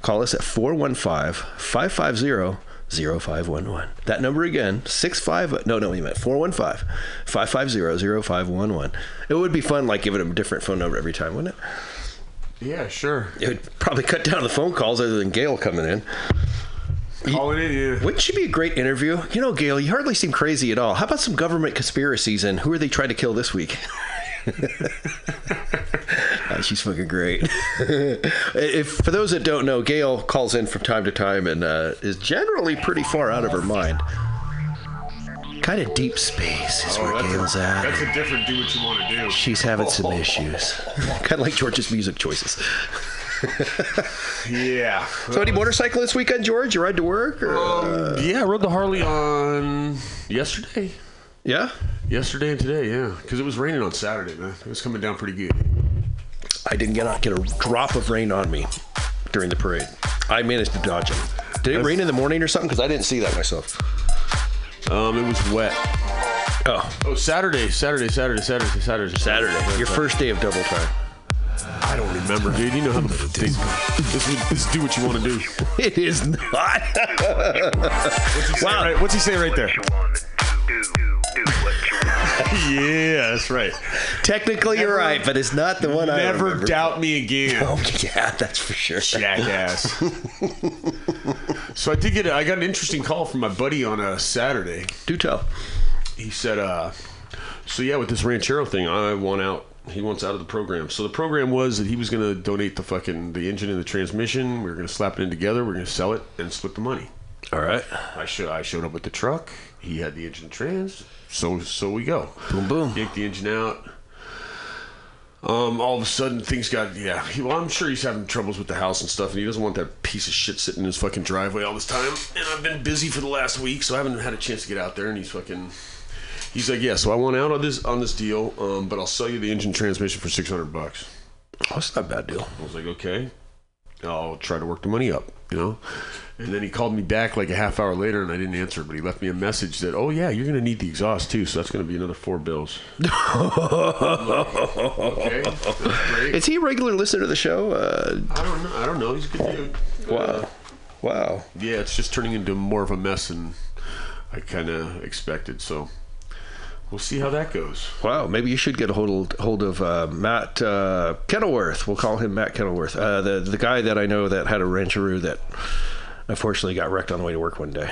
call us at 415 550 0511. That number again, 65. No, no, we meant 415 550 0511. It would be fun, like giving them a different phone number every time, wouldn't it? Yeah, sure. It would probably cut down the phone calls other than Gail coming in. Calling in, yeah. Wouldn't she be a great interview? You know, Gail, you hardly seem crazy at all. How about some government conspiracies and who are they trying to kill this week? Uh, she's fucking great. if for those that don't know, Gail calls in from time to time and uh, is generally pretty far out of her mind. Kind of deep space is where Oh, a- Gail's at. That's a different do what you want to do. She's having some issues. kind of like George's music choices. Yeah. So, any motorcycle this weekend, George? You ride to work? Or, uh, yeah, I rode the Harley on yesterday. Yeah? Yesterday and today, yeah. Because it was raining on Saturday, man. It was coming down pretty good. I didn't get, get a drop of rain on me during the parade. I managed to dodge it. Did it rain in the morning or something? Because I didn't see that myself. Um, it was wet. Oh. Oh, Saturday, Saturday, Saturday, Saturday, Saturday. Saturday. Your first day of double time. I don't remember, dude. You know how the thing. This, is- this do what you want to do. It is not. What's he, say right, what's he say right there? yeah, that's right. Technically, you're right, but it's not the one I Never doubt me again. Oh, yeah, that's for sure. Jackass. so I did get. A, I got an interesting call from my buddy on a Saturday. Do tell. He said, uh, "So yeah, with this Ranchero thing, I want out. He wants out of the program. So the program was that he was going to donate the fucking the engine and the transmission. We were going to slap it in together. We are going to sell it and split the money. All right. I show, I showed up with the truck. He had the engine trans. So so we go. Boom boom. Yank the engine out. Um, all of a sudden things got yeah. He, well, I'm sure he's having troubles with the house and stuff, and he doesn't want that piece of shit sitting in his fucking driveway all this time. And I've been busy for the last week, so I haven't had a chance to get out there. And he's fucking. He's like, yeah. So I want out on this on this deal, um, but I'll sell you the engine transmission for six hundred bucks. Oh, that's not a bad deal. I was like, okay. I'll try to work the money up, you know. And then he called me back like a half hour later, and I didn't answer. But he left me a message that, oh yeah, you're gonna need the exhaust too, so that's gonna be another four bills. okay, that's great. Is he a regular listener to the show? Uh, I don't know. I don't know. He's a good dude. wow. Wow. Yeah, it's just turning into more of a mess than I kind of expected. So we'll see how that goes. Wow, maybe you should get a hold hold of uh, Matt uh, Kenilworth. We'll call him Matt Kenilworth, uh, the the guy that I know that had a Ranchero that unfortunately got wrecked on the way to work one day.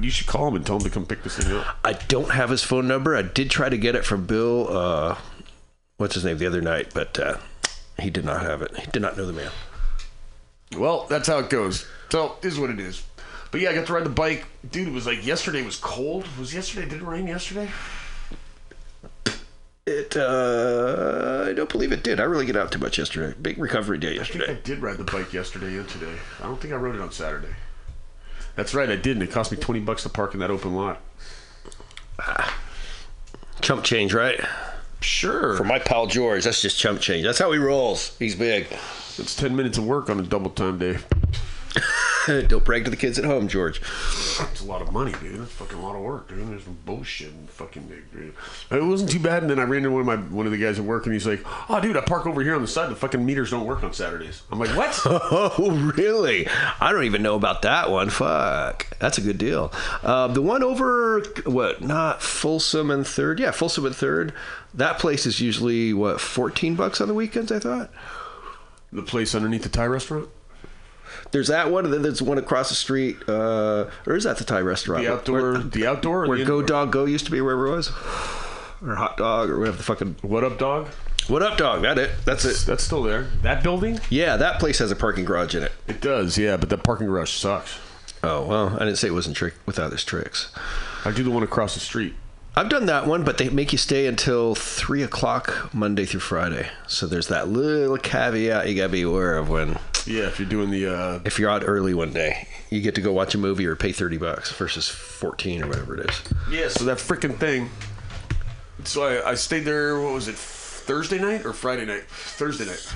You should call him and tell him to come pick this thing up. I don't have his phone number. I did try to get it from Bill. Uh, what's his name the other night, but uh, he did not have it. He did not know the man. Well, that's how it goes. So this is what it is. But yeah, I got to ride the bike, dude. It was like yesterday was cold. Was yesterday? Did it rain yesterday? It. Uh, I don't believe it did. I really get out too much yesterday. Big recovery day I think I did ride the bike yesterday and today. I don't think I rode it on Saturday. That's right, I did, and it cost me twenty bucks to park in that open lot. Ah. Chump change, right? Sure. For my pal George, that's just chump change. That's how he rolls. He's big. It's ten minutes of work on a double time day. don't brag to the kids at home, George. It's a lot of money, dude. That's fucking a lot of work, dude. There's some bullshit and fucking. dude. It wasn't too bad, and then I ran into one of my one of the guys at work, and he's like, "Oh, dude, I park over here on the side. The fucking meters don't work on Saturdays." I'm like, "What?" Oh, really? I don't even know about that one. Fuck. That's a good deal. Uh, the one over, what, not Folsom and Third? Yeah, Folsom and Third. That place is usually, what, 14 bucks on the weekends, I thought? The place underneath the Thai restaurant? There's that one, and then there's one across the street. Uh, or is that the Thai restaurant? The outdoor, Where, the outdoor, where the Go? Dog Go used to be, wherever it was? Or Hot Dog, or whatever the fucking. What up, dog? What up, dog? That it. That's it. That's still there. That building? Yeah, that place has a parking garage in it. It does, yeah, but the parking garage sucks. Oh well, I didn't say it wasn't trick without its tricks. I do the one across the street. I've done that one, but they make you stay until three o'clock Monday through Friday. So there's that little caveat you gotta be aware of when. Yeah, if you're doing the uh, If you're out early one day, you get to go watch a movie or pay thirty bucks versus fourteen or whatever it is. Yeah, so that freaking thing. So I, I stayed there. What was it? Thursday night or Friday night? Thursday night.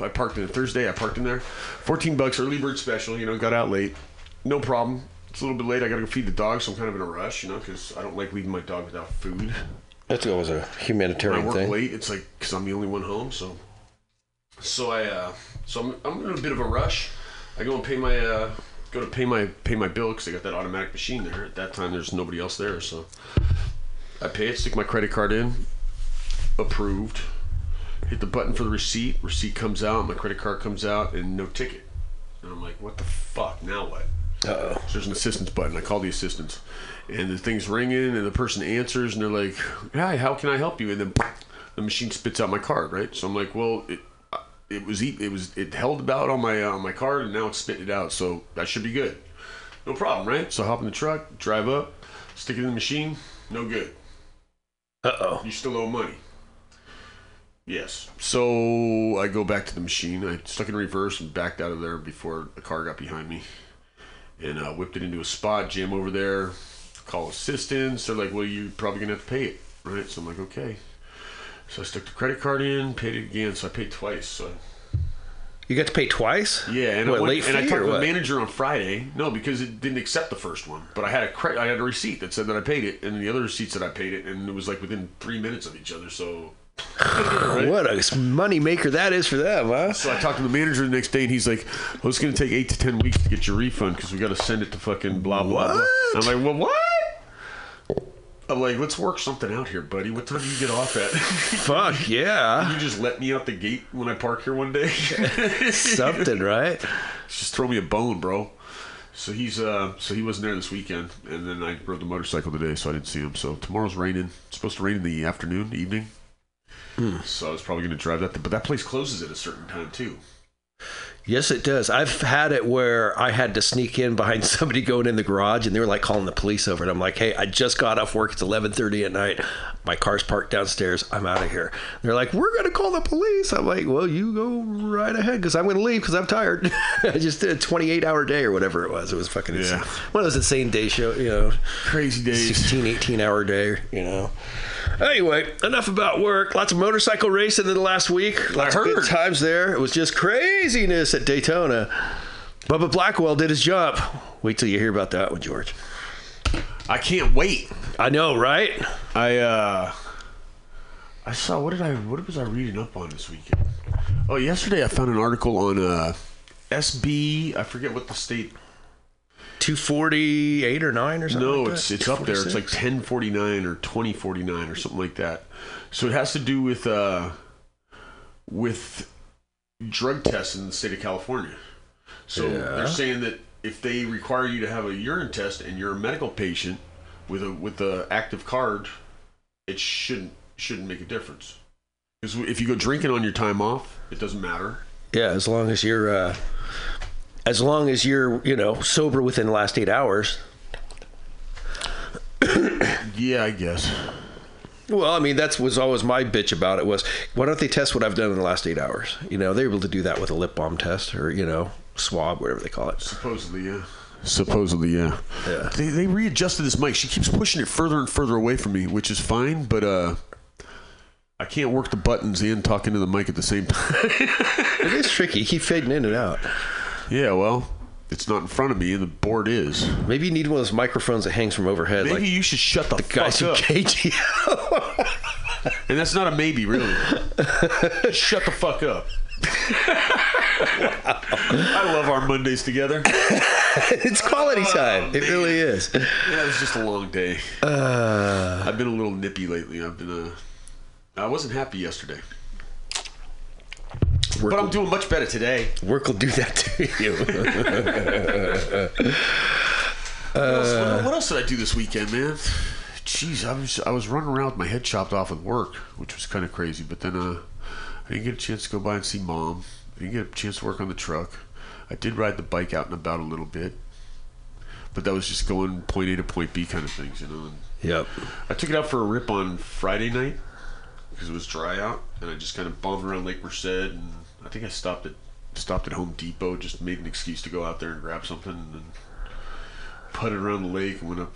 I parked in Thursday. I parked in there. Fourteen bucks early bird special. You know, got out late. No problem. It's a little bit late. I got to go feed the dog, so I'm kind of in a rush. You know, because I don't like leaving my dog without food. That's always a When humanitarian I work thing. late, it's like because I'm the only one home. So, so I, uh, so I'm, I'm in a bit of a rush. I go and pay my, uh, go to pay my pay my bill because I got that automatic machine there. At that time, there's nobody else there, so I pay it, stick my credit card in, approved. Hit the button for the receipt. Receipt comes out. My credit card comes out, and no ticket. And I'm like, what the fuck? Now what? Uh-oh. So there's an assistance button. I call the assistance, and the thing's ringing, and the person answers, and they're like, "Hi, how can I help you?" And then the machine spits out my card, right? So I'm like, "Well, it, it was it was it held about on my uh, on my card, and now it's spitting it out, so that should be good. No problem, right?" So I hop in the truck, drive up, stick it in the machine, no good. Uh oh. You still owe money. Yes. So I go back to the machine. I stuck in reverse and backed out of there before the car got behind me, and uh, whipped it into a spot. Jam over there. Call assistance. They're like, "Well, you're probably gonna have to pay it, right?" So I'm like, "Okay." So I stuck the credit card in, paid it again. So I paid twice. So You got to pay twice. yeah, and what, I went, and I talked to the manager on Friday. No, because it didn't accept the first one. But I had a cre- I had a receipt that said that I paid it, and the other receipts that I paid it, and it was like within three minutes of each other. So What a money maker that is for them, huh? So I talked to the manager the next day, and he's like, "Well, it's going to take eight to ten weeks to get your refund because we got to send it to fucking blah blah blah." I'm like, "Well, what?" I'm like, "Let's work something out here, buddy. What time do you get off at?" Fuck yeah! You just let me out the gate when I park here one day? Something, right? Just throw me a bone, bro. So he's uh, so he wasn't there this weekend, and then I rode the motorcycle today, so I didn't see him. So tomorrow's raining. It's supposed to rain in the afternoon, evening. So I was probably going to drive that, but that place closes at a certain time too. Yes, it does. I've had it where I had to sneak in behind somebody going in the garage, and they were like calling the police over. And I'm like, "Hey, I just got off work. It's 11:30 at night. My car's parked downstairs. I'm out of here." They're like, "We're gonna call the police." I'm like, "Well, you go right ahead, because I'm gonna leave because I'm tired. I just did a 28 hour day or whatever it was. It was fucking insane. One of those insane day show, you know, crazy days, 16, 18 hour day, you know." Anyway, enough about work. Lots of motorcycle racing in the last week. Lots of good times there. It was just craziness at Daytona. Bubba Blackwell did his jump. Wait till you hear about that one, George. I can't wait. I know, right? I uh I saw what did I what was I reading up on this weekend? Oh, yesterday I found an article on uh SB, I forget what the state 248 or 9 or something No, like it's it's up there. It's like 1049 or 2049 or something like that. So it has to do with uh with drug tests in the state of California. So Yeah. they're saying that if they require you to have a urine test and you're a medical patient with a with a active card, it shouldn't shouldn't make a difference. Because if you go drinking on your time off, it doesn't matter. Yeah, as long as you're uh as long as you're, you know, sober within the last 8 hours. Yeah, I guess. Well, I mean, that's was always my bitch about it was why don't they test what I've done in the last eight hours? You know, they're able to do that with a lip balm test or you know swab, whatever they call it. Supposedly, yeah. Supposedly, yeah. Yeah. They, they readjusted this mic. She keeps pushing it further and further away from me, which is fine, but uh, I can't work the buttons and talking to the mic at the same time. it is tricky. You keep fading in and out. Yeah, well, it's not in front of me, and the board is. Maybe you need one of those microphones that hangs from overhead. Maybe like you should shut the, the guys fuck up. KG. And that's not a maybe, really. Just shut the fuck up. I love our Mondays together. it's quality time. It really is. Yeah, it was just a long day. Uh, I've been a little nippy lately. I've been uh, I wasn't happy yesterday. But I'm doing much better today. Work will do that to you. What else, Uh, what, what else did I do this weekend, man? Jeez, I was I was running around with my head chopped off with work, which was kind of crazy. But then uh, I didn't get a chance to go by and see mom. I didn't get a chance to work on the truck. I did ride the bike out and about a little bit, but that was just going point A to point B kind of things, you know. And Yep. I took it out for a rip on Friday night because it was dry out, and I just kind of bombed around Lake Merced, and I think I stopped at stopped at Home Depot, just made an excuse to go out there and grab something, and then putted around the lake and went up,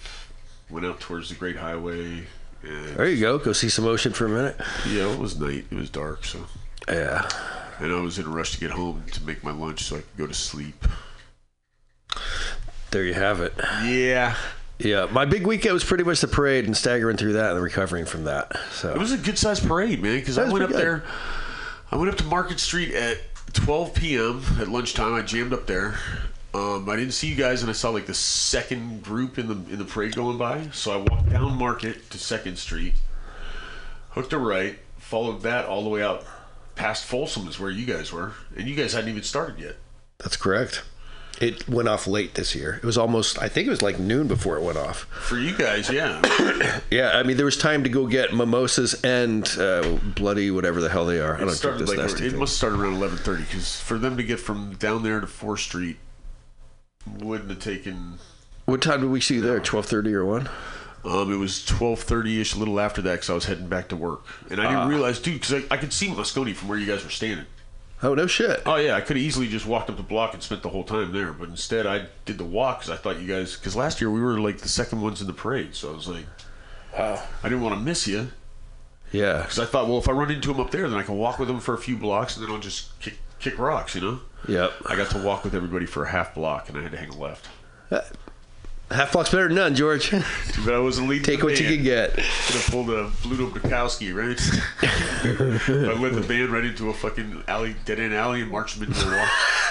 went out towards the Great Highway. And There you go. Go see some ocean for a minute. yeah, it was night. It was dark, so Yeah. and I was in a rush to get home to make my lunch so I could go to sleep. There you have it. Yeah. Yeah. My big weekend was pretty much the parade and staggering through that and recovering from that. So It was a good sized parade, man. Because I went up pretty there. I went up to Market Street at 12 p.m. at lunchtime. I jammed up there. Um, I didn't see you guys, and I saw like the second group in the in the parade going by. So I walked down Market to Second Street, hooked a right, followed that all the way out past Folsom is where you guys were, and you guys hadn't even started yet. That's correct. It went off late this year. It was almost, I think it was like noon before it went off. For you guys, yeah. Yeah, I mean, there was time to go get mimosas and uh, bloody whatever the hell they are. I It don't drink started this like nasty it thing. must start around 11:30 because for them to get from down there to Fourth Street wouldn't have taken. What time did we see you there? Twelve thirty or one? Um, it was twelve thirty ish, a little after that, because I was heading back to work, and I didn't Ah. realize, dude, because I, I could see Moscone from where you guys were standing. Oh no shit! Oh yeah, I could have easily just walked up the block and spent the whole time there, but instead I did the walk because I thought you guys. Because last year we were like the second ones in the parade, so I was like, wow, I didn't want to miss you. Yeah. Because I thought, well, if I run into him up there, then I can walk with him for a few blocks, and then I'll just kick kick rocks, you know. Yep. I got to walk with everybody for a half block, and I had to hang a left. Uh, Half block's better than none, George. Too bad I wasn't leading. Take the what you can get. Could have pulled a Bluto Bukowski, right? I led the band right into a fucking alley, dead end alley, and marched them into a wall.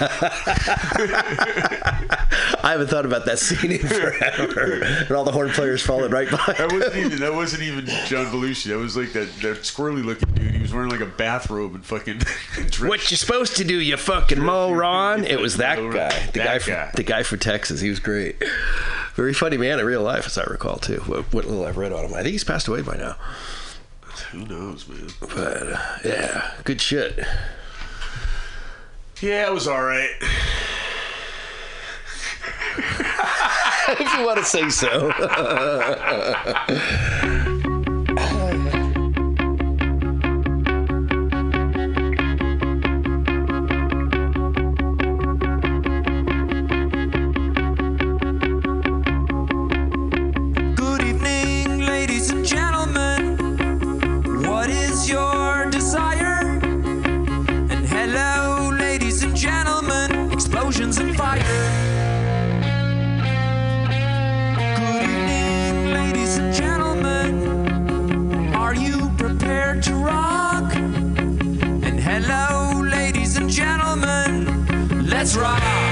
I haven't thought about that scene in forever. and all the horn players falling right behind. That wasn't even that wasn't even John Belushi. That was like that, that squirrely looking dude. He was wearing like a bathrobe and fucking. What you supposed to do, you fucking moron? It was that guy, the That guy, from, guy. the guy from Texas. He was great, very funny man in real life, as I recall too. What, what little I've read on him, I think he's passed away by now. Who knows, man? But uh, yeah, good shit. Yeah, it was all right. if you want to say so. prepared to rock? And hello, ladies and gentlemen. Let's rock.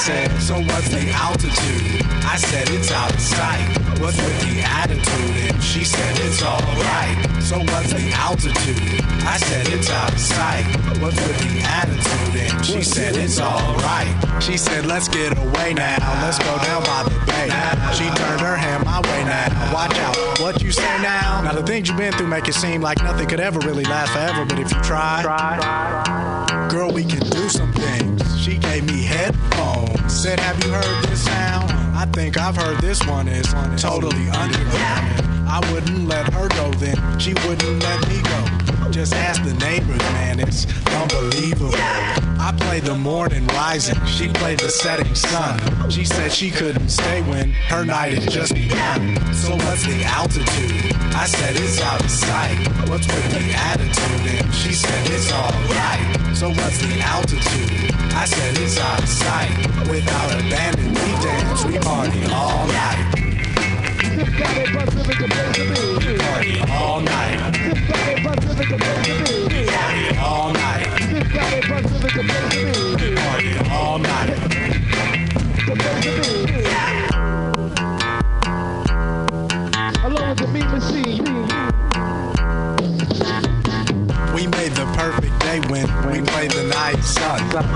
Said, So what's the altitude? I said, It's out of sight. What's with the attitude? And she said, It's alright. So what's the altitude? I said, It's out of sight. What's with the attitude? And she said, It's alright. She said, Let's get away now. Let's go down by the bay. She turned her hand my way now. Watch out, what you say now? Now the things you've been through make it seem like nothing could ever really last forever. But if you try, girl, we can Said, Have you heard this sound? I think I've heard this one is totally underground. I wouldn't let her go then. She wouldn't let me go. Just ask the neighbors, man. It's unbelievable. I played the morning rising. She played the setting sun. She said she couldn't stay when her night had just begun. So what's the altitude? I said it's out of sight. What's with the attitude? And she said it's alright. So what's the altitude? I said it's out of sight. Without abandon, we dance, we party all night. We party all night.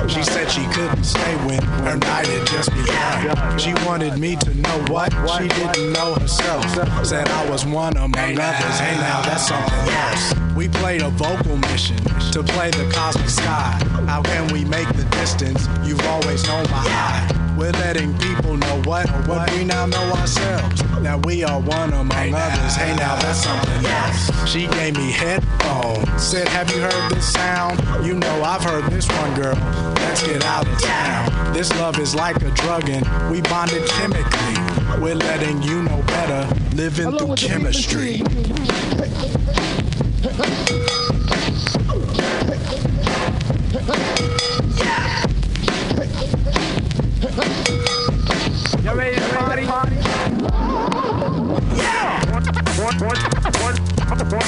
She said she couldn't stay when her night had just begun. She wanted me to know what she didn't know herself. Said I was one of among others. Hey, now that's something else. We played a vocal mission to play the cosmic sky. How can we make the distance? You've always known my eye. We're letting people know what, what we now know ourselves. That we are one among others. Hey, now that's something else. She gave me headphones. Said, Have you heard this sound? You know I've heard this one, girl. Let's get out of town. This love is like a drug, and we bonded chemically. We're letting you know better, living through chemistry.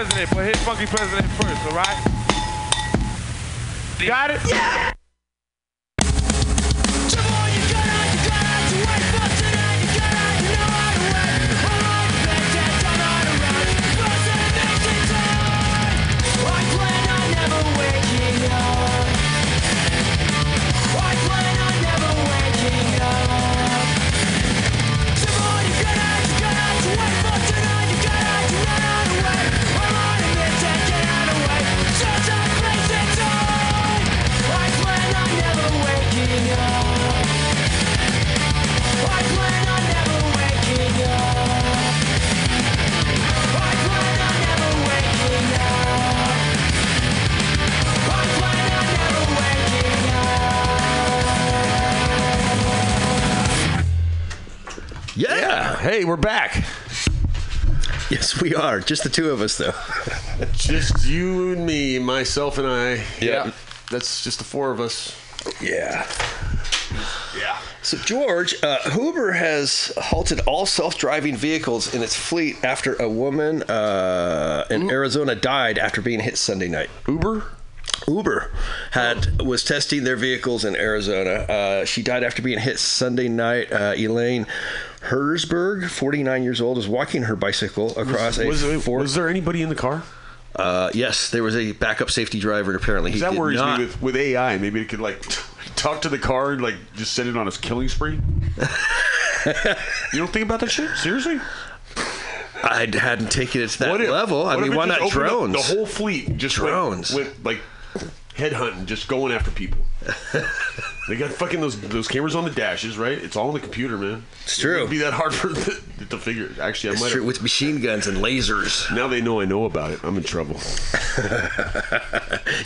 President, but hit Funky President first, alright? Got it? Yeah! We're back. Yes, we are. Just the two of us, though. Just you and me, myself and I. Yeah. That's just the four of us. Yeah. Yeah. So, George, uh, Uber has halted all self-driving vehicles in its fleet after a woman uh, in Arizona died after being hit Sunday night. Uber. Uber had was testing their vehicles in Arizona. Uh, she died after being hit Sunday night. Uh, Elaine Herzberg, 49 years old, is walking her bicycle across was, a was, four- was there anybody in the car? Uh, yes, there was a backup safety driver, and apparently he that worries not. me with, with AI. Maybe it could like talk to the car and like just send it on a killing spree. you don't think about that shit? Seriously? I hadn't taken it to that if- level. I mean, why not drones? The whole fleet just went- Drones. went, like headhunting, just going after people. They got fucking those those cameras on the dashes, right? It's all on the computer, man. It's true. It would be that hard for the, to figure. Actually, I It's might true, have. with machine guns and lasers. Now they know I know about it. I'm in trouble.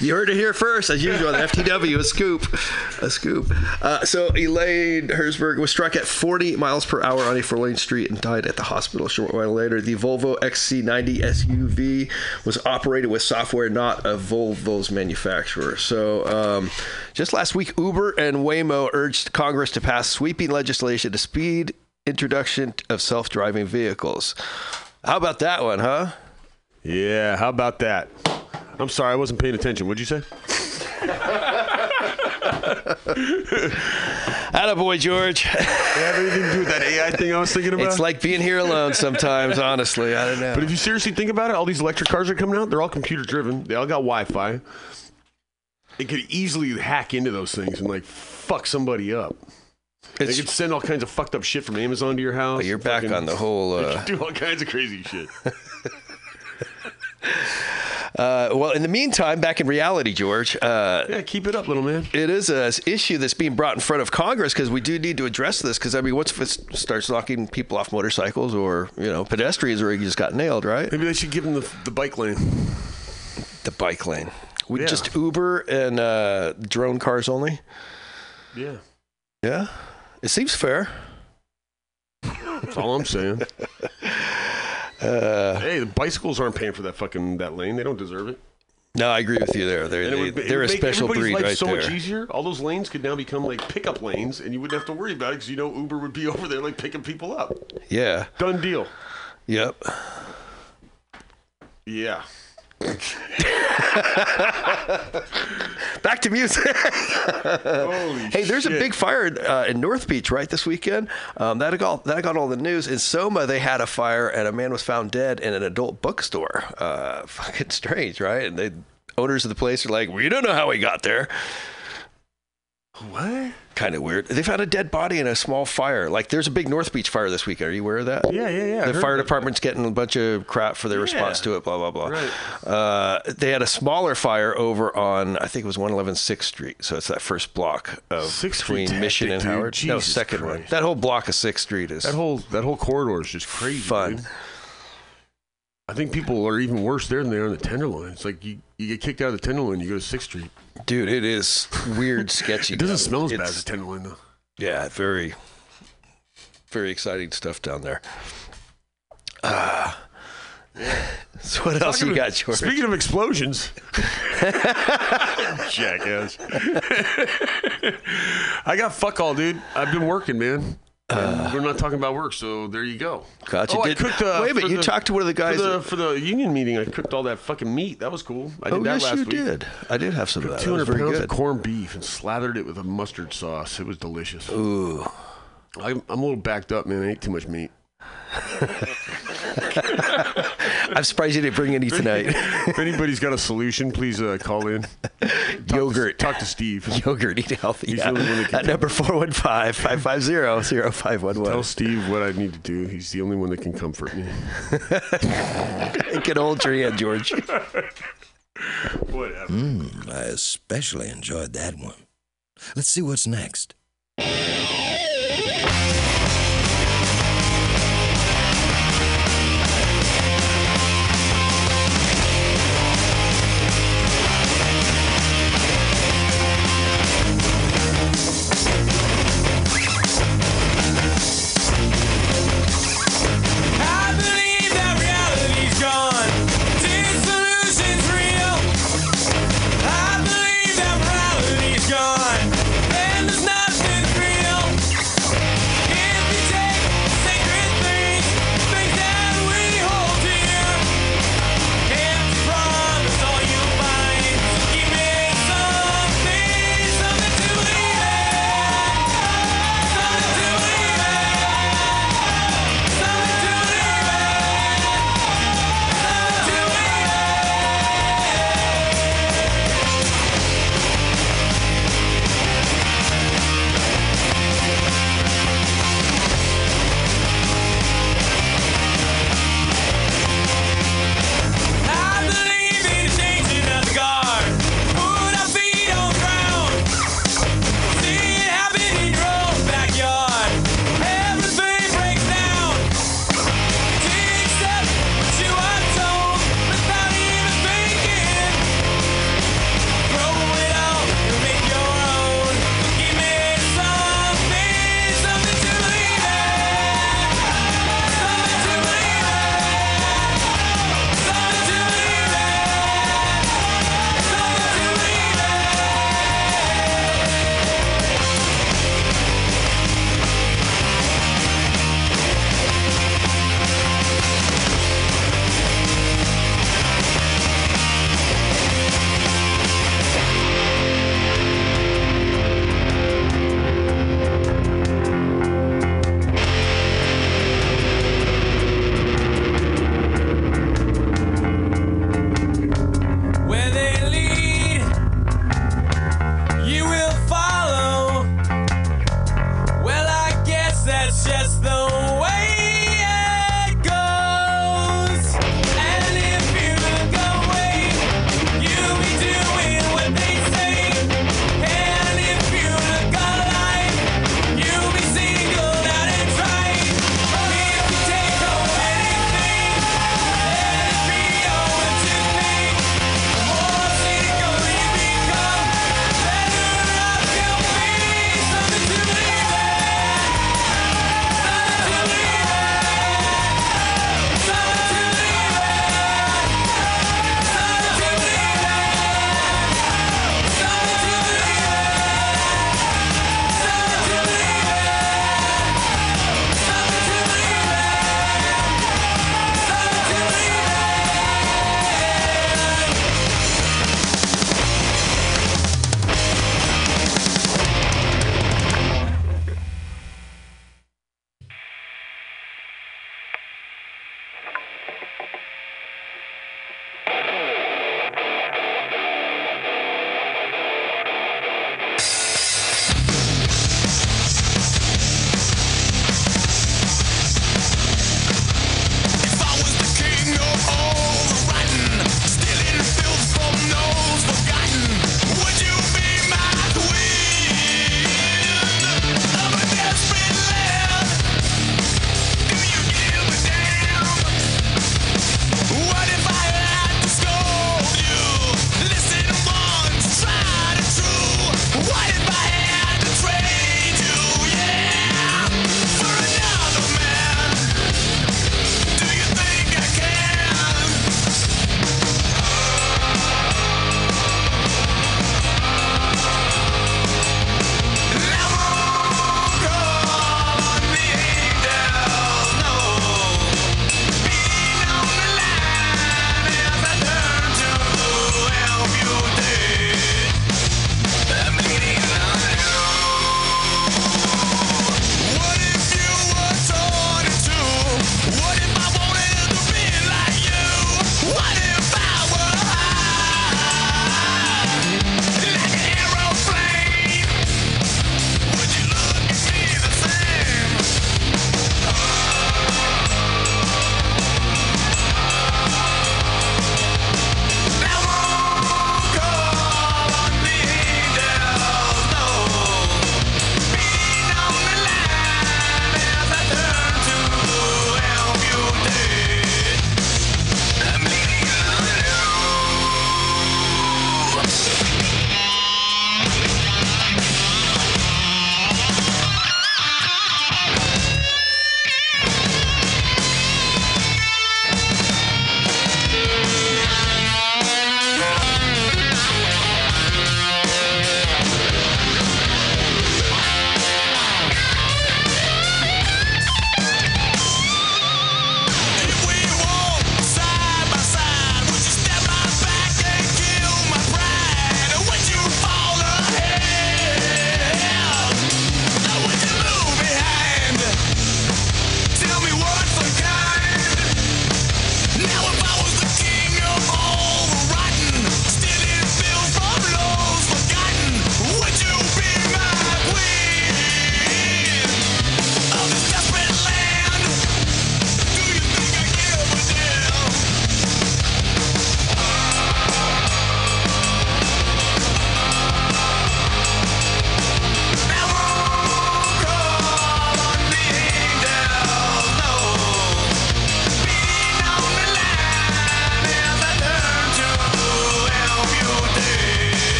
You heard it here first, as usual. The FTW, a scoop, a scoop. Uh, so Elaine Herzberg was struck at 40 miles per hour on a four-lane street and died at the hospital a short while later. The Volvo XC90 SUV was operated with software not of Volvo's manufacturer. So um, just last week, Uber and Waymo urged Congress to pass sweeping legislation to speed introduction of self-driving vehicles. How about that one, huh? Yeah, how about that? I'm sorry, I wasn't paying attention. What'd you say? Attaboy, George. have anything to do with that AI thing I was thinking about? It's like being here alone sometimes, honestly. I don't know. But if you seriously think about it, all these electric cars are coming out. They're all computer driven. They all got Wi-Fi. It could easily hack into those things and like fuck somebody up. they could send all kinds of fucked up shit from Amazon to your house. you're back Fucking- on the whole, uh, could do all kinds of crazy shit. Uh, well, in the meantime, back in reality, George. Uh, yeah, keep it up, little man. It is a s- issue that's being brought in front of Congress because we do need to address this. Because I mean, what's if it starts knocking people off motorcycles or you know pedestrians or you just got nailed, right? Maybe they should give them the, the bike lane. The bike lane. We Yeah. just Uber and uh, drone cars only. Yeah, Yeah, it seems fair. that's all I'm saying. Uh, hey, the bicycles aren't paying for that fucking that lane. They don't deserve it. no, I agree with you there. They're they, would, they're a special breed right so there. much easier. All those lanes could now become like pickup lanes, and you wouldn't have to worry about it because you know Uber would be over there like picking people up. Yeah. Done deal. Yep. Yeah. Back to music. hey, there's a big fire uh, in North Beach right this weekend. Um, that got that got all the news. In Soma, they had a fire and a man was found dead in an adult bookstore. Uh, fucking strange, right? And the owners of the place are like, "We don't know how he got there." What? Kind of weird. They found a dead body in a small fire. Like, there's a big North Beach fire this week. Are you aware of that? Yeah, yeah, yeah. The fire department's getting a bunch of crap for their response to it. Blah blah blah. Right. Uh, they had a smaller fire over on I think it was 111 Sixth Street. So it's that first block of Sixth between Street's Mission and dude. Howard. no, Jesus second one. That whole block of Sixth Street is That whole that whole corridor is just crazy. fun. dude. I think people are even worse there than they are in the Tenderloin. It's like you, you get kicked out of the Tenderloin, you go to Sixth Street. Dude, it is weird, sketchy. It doesn't smell as bad as the Tenderloin though. Yeah, very, very exciting stuff down there. Ah. so what else you got, George? Speaking of explosions, jackass. I got fuck all, dude. I've been working, man. And we're not talking about work, so there you go. Gotcha. Oh, I cooked. Uh, wait a minute, you the- talked to one of the guys for the, that- for the union meeting. I cooked all that fucking meat. That was cool. I did oh, that yes, last you week. did. I did have some of that. Two hundred pounds good. of corned beef and slathered it with a mustard sauce. It was delicious. Ooh. I'm, I'm a little backed up, man. I ate too much meat. I'm surprised you didn't bring any tonight. if anybody's got a solution, please uh, call in. Talk Yogurt. To, talk to Steve. Yogurt, eat healthy. He's yeah. the only one that can At number 415-550-0511. Tell Steve what I need to do. He's the only one that can comfort me. Get hold your hand, George. Whatever. Mm, I especially enjoyed that one. Let's see what's next.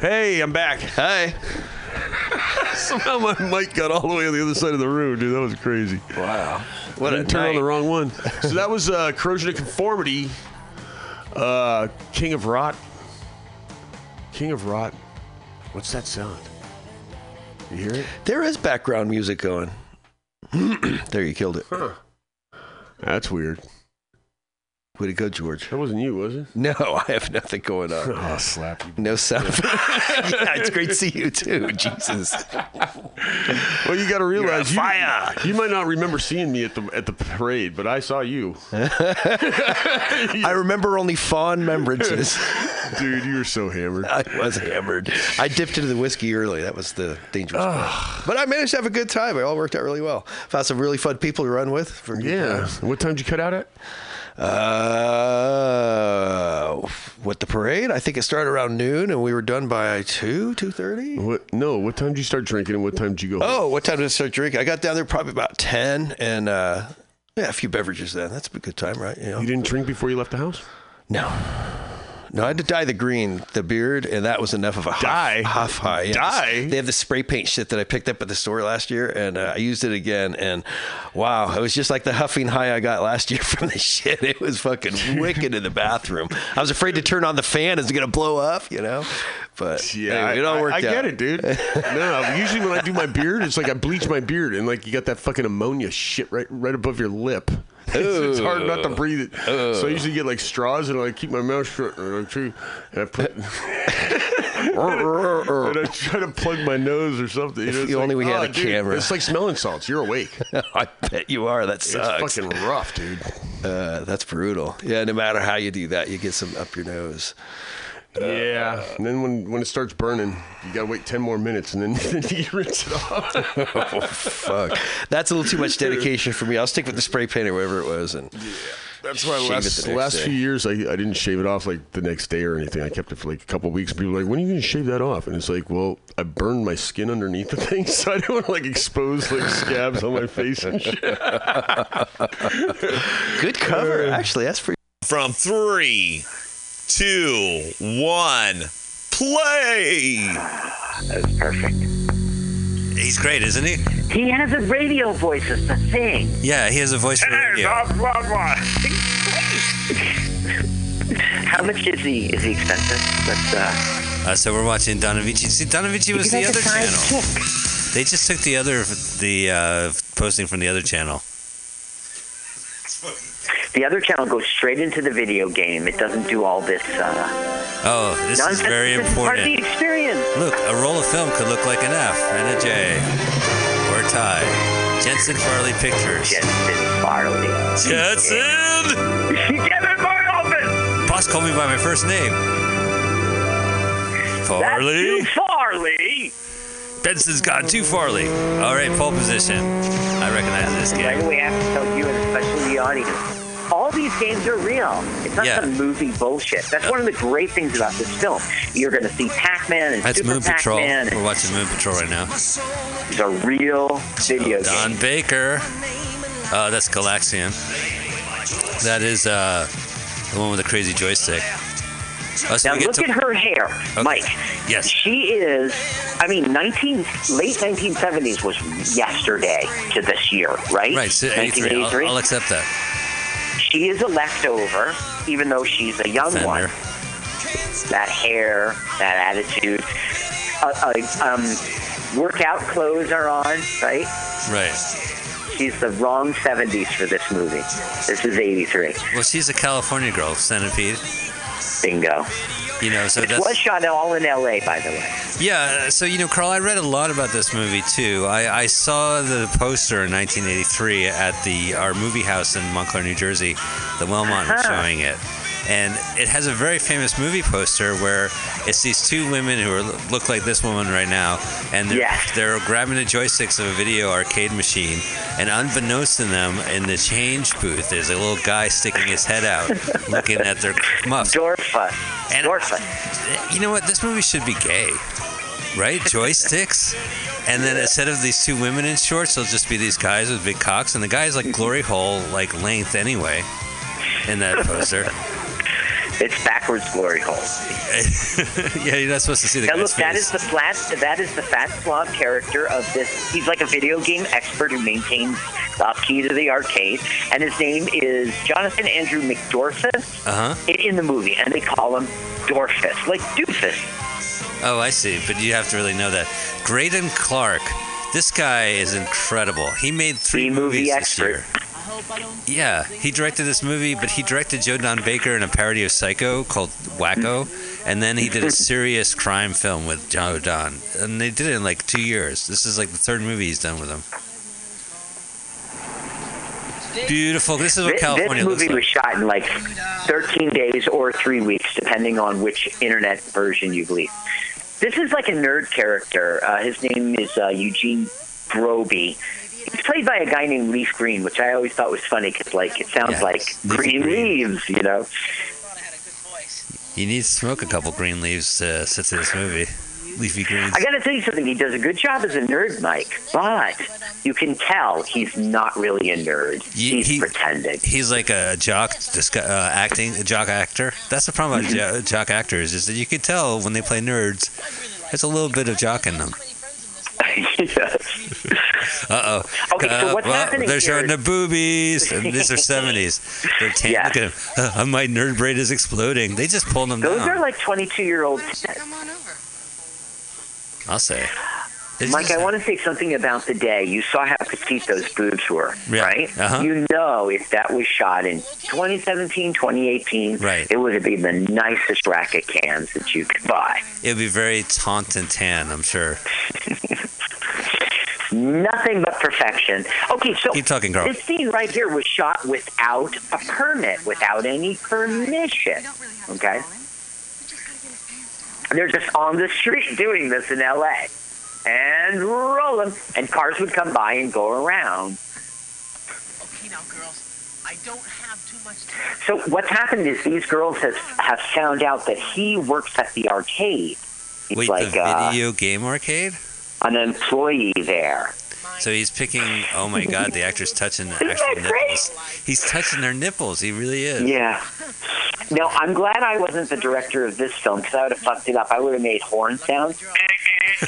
Hey, I'm back. Hi. Somehow my mic got all the way on the other side of the room, dude. That was crazy. Wow. What I turned on night. the wrong one. so that was uh, corrosion of conformity. Uh, King of Rot. King of Rot. What's that sound? You hear it? There is background music going. there, you killed it. Huh. That's weird. Way to go, George. That wasn't you, was it? No, I have nothing going on. Oh, slap you. No sound. yeah, it's great to see you too. Jesus. Well, you got to realize you, fire. you might not remember seeing me at the at the parade, but I saw you. I remember only fond remembrances. Dude, you were so hammered. I was hammered. I dipped into the whiskey early. That was the dangerous part. But I managed to have a good time. It all worked out really well. Found some really fun people to run with. For Yeah. What time did you cut out at? Uh, what the parade? I think it started around noon, and we were done by two, two thirty. What? No. What time did you start drinking, and what time did you go? home? Oh, what time did I start drinking? I got down there probably about ten, and uh, yeah, a few beverages. Then that's a good time, right? You know. You didn't drink before you left the house? No. No, I had to dye the green, the beard, and that was enough of a huff, Dye? huff high. Dye? They have the spray paint shit that I picked up at the store last year, and uh, I used it again. And wow, it was just like the huffing high I got last year from the shit. It was fucking wicked in the bathroom. I was afraid to turn on the fan; it's gonna blow up, you know. But Yeah, anyway, it all I, worked I, out. get it, dude. no, usually when I do my beard, it's like I bleach my beard, and like you got that fucking ammonia shit right right above your lip. It's, it's hard not to breathe it. So I usually get like straws and I like, keep my mouth shut and I, try, and I put and I try to plug my nose or something. You If know, it's only like, we had "Oh, a dude, camera." It's like smelling salts. You're awake. I bet you are. That It's fucking rough, dude. Uh, that's brutal. Yeah, no matter how you do that, you get some up your nose. Uh, yeah, and then when, when it starts burning, you gotta wait ten more minutes, and then, then you rinse it off. oh fuck, that's a little too much dedication for me. I'll stick with the spray paint or whatever it was, and That's why the shave it last, the the last day. few years I, I didn't shave it off like the next day or anything. I kept it for like a couple of weeks. People were like, "When are you gonna shave that off?" And it's like, "Well, I burned my skin underneath the thing, so I don't want to like expose like scabs on my face and shit." Good cover, uh, actually. That's pretty. From three, two, one, play. That's perfect. He's great, isn't he? He has a radio voice as the thing. Yeah, he has a voice for radio. How much is he? Is he expensive? Let's uh. Uh, so we're watching Donavici. See, Donavici was the other side channel. They just took the other the uh, posting from the other channel. The other channel goes straight into the video game. It doesn't do all this. Uh, Oh, this is nonsense. very This is part of the important. experience. Look, a roll of film could look like an F and a J or a tie. Jensen Farley Pictures. Jensen Farley. Jensen. Get in my office. Boss called me by my first name. Farley. That's Farley. Benson's gone too Farley. All right, pole position. I recognize this game. away, I have to tell you, and especially the audience. All these games are real. It's not Yeah. some movie bullshit. That's one of the great things about this film. You're going to see Pac-Man and That's Super Moon Patrol. Pac-Man. We're watching Moon Patrol right now. It's a real video Don games. Baker. Uh, that's Galaxian. That is uh, the one with the crazy joystick. Oh, so Now look to- at her hair, Mike. Yes. She is. I mean, 19 late 1970s was yesterday to this year, right? Right, so 83. I'll, 1983. I'll accept that. She is a leftover, even though she's a young one. That hair, that attitude. Uh, uh, um, workout clothes are on, right? Right. She's the wrong 70s for this movie. This is 83. Well, she's a California girl, Centipede. Bingo. You know, so It was shot all in LA, by the way. Yeah, so you know, Carl, I read a lot about this movie too. I, I saw the poster in 1983 at the our movie house in Montclair, New Jersey. The Wellmont was Uh-huh. showing it, and it has a very famous movie poster where it's these two women who are, look like this woman right now, and they're, Yes. they're grabbing the joysticks of a video arcade machine, and unbeknownst to them, in the change booth, there's a little guy sticking his head out, looking at their muffs. Dorfa. And you know what? This movie should be gay, right? Joysticks. And then instead of these two women in shorts, they'll just be these guys with big cocks, and the guy's like glory hole like length anyway in that poster. It's backwards glory hole. yeah, you're not supposed to see the Now look, that is the flat. That is the fat slob character of this. He's like a video game expert who maintains the key to the arcade, and his name is Jonathan Andrew McDorfus Uh huh. in, the movie, and they call him Dorfus, like doofus. Oh, I see. But you have to really know that. Greydon Clark. This guy is incredible. He made three movies this year. Yeah, he directed this movie, but he directed Joe Don Baker in a parody of Psycho called Wacko, and then he did a serious crime film with Joe Don, and they did it in like two years. This is like the third movie he's done with him. Beautiful. This is what This, California this movie like. was shot in like 13 days or three weeks, depending on which internet version you believe. This is like a nerd character. Uh, his name is uh, Eugene Broby. He's played by a guy named Leif Green, which I always thought was funny because, like, it sounds Yeah, like green, leaves, you know. You need to smoke a couple green leaves to sit to this movie. Leafy greens. I got to tell you something. He does a good job as a nerd, Mike, but you can tell he's not really a nerd. he's pretending. He's like a jock uh, acting, a jock actor. That's the problem about jo- jock actors is that you can tell when they play nerds, there's a little bit of jock in them. Uh oh. Okay, so what's happening They're here showing the boobies. These are 70s. They're tan- Look at him. Uh, my nerd braid is exploding. They just pulled them down. Those down. are like 22 year olds. I'll say. It's Mike, I want to say something about the day. You saw how petite those boobs were, Yeah. right? Uh-huh. You know, if that was shot in 2017, 2018, Right. it would have been the nicest rack of cans that you could buy. It'd be very taunt and tan, I'm sure. Nothing but perfection. Okay, so Keep talking, Carl. this scene right here was shot without a permit, without any permission. Okay? They're just on the street doing this in LA. And rolling. And cars would come by and go around. Okay, now, girls. I don't have too much time. So what's happened is these girls have, have found out that he works at the arcade. He's Wait, like the uh, video game arcade? An employee there. So he's picking. Oh my God, the actor's touching the actual nipples. He's touching their nipples. He really is. Yeah. No, I'm glad I wasn't the director of this film because I would have fucked it up. I would have made horn sounds.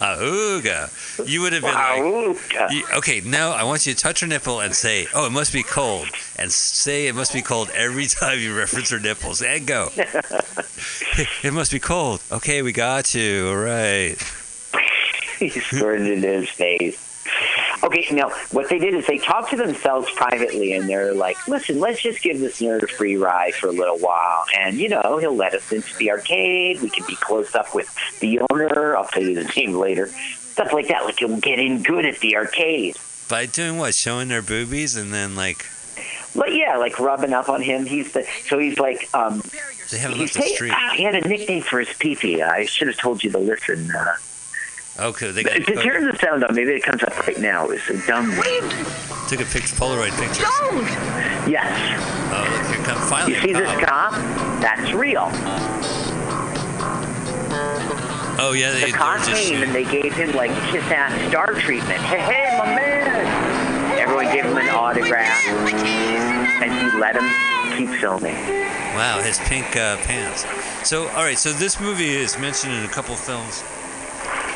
Auga. You would have been like, you- okay, now I want you to touch her nipple and say, oh, it must be cold. And say it must be cold every time you reference her nipples. And go. it must be cold. Okay, we got you. All right. He squirted it in his face. Okay, now what they did is they talked to themselves privately, and they're like, "Listen, let's just give this nerd a free ride for a little while, and you know, he'll let us into the arcade. We can be close up with the owner. I'll tell you the name later. Stuff like that. Like he'll get in good at the arcade. By doing what? Showing their boobies and then, like, But yeah, like rubbing up on him. He's the so he's like um. they haven't left the street. ah, he had a nickname for his pee-pee. I should have told you to listen. Uh, Okay, they got, If you turn the sound on, maybe it comes up right now. It's a dumb took a picture, Polaroid picture. Yes. Oh, look, here comes finally. You see a this cop. cop? That's real. Oh, yeah, they, The cop they're just came and they gave him like kiss ass star treatment. Hey, hey, my man! Everyone gave him an autograph, and he let him keep filming. Wow, his pink uh, pants. So, all right, so this movie is mentioned in a couple films,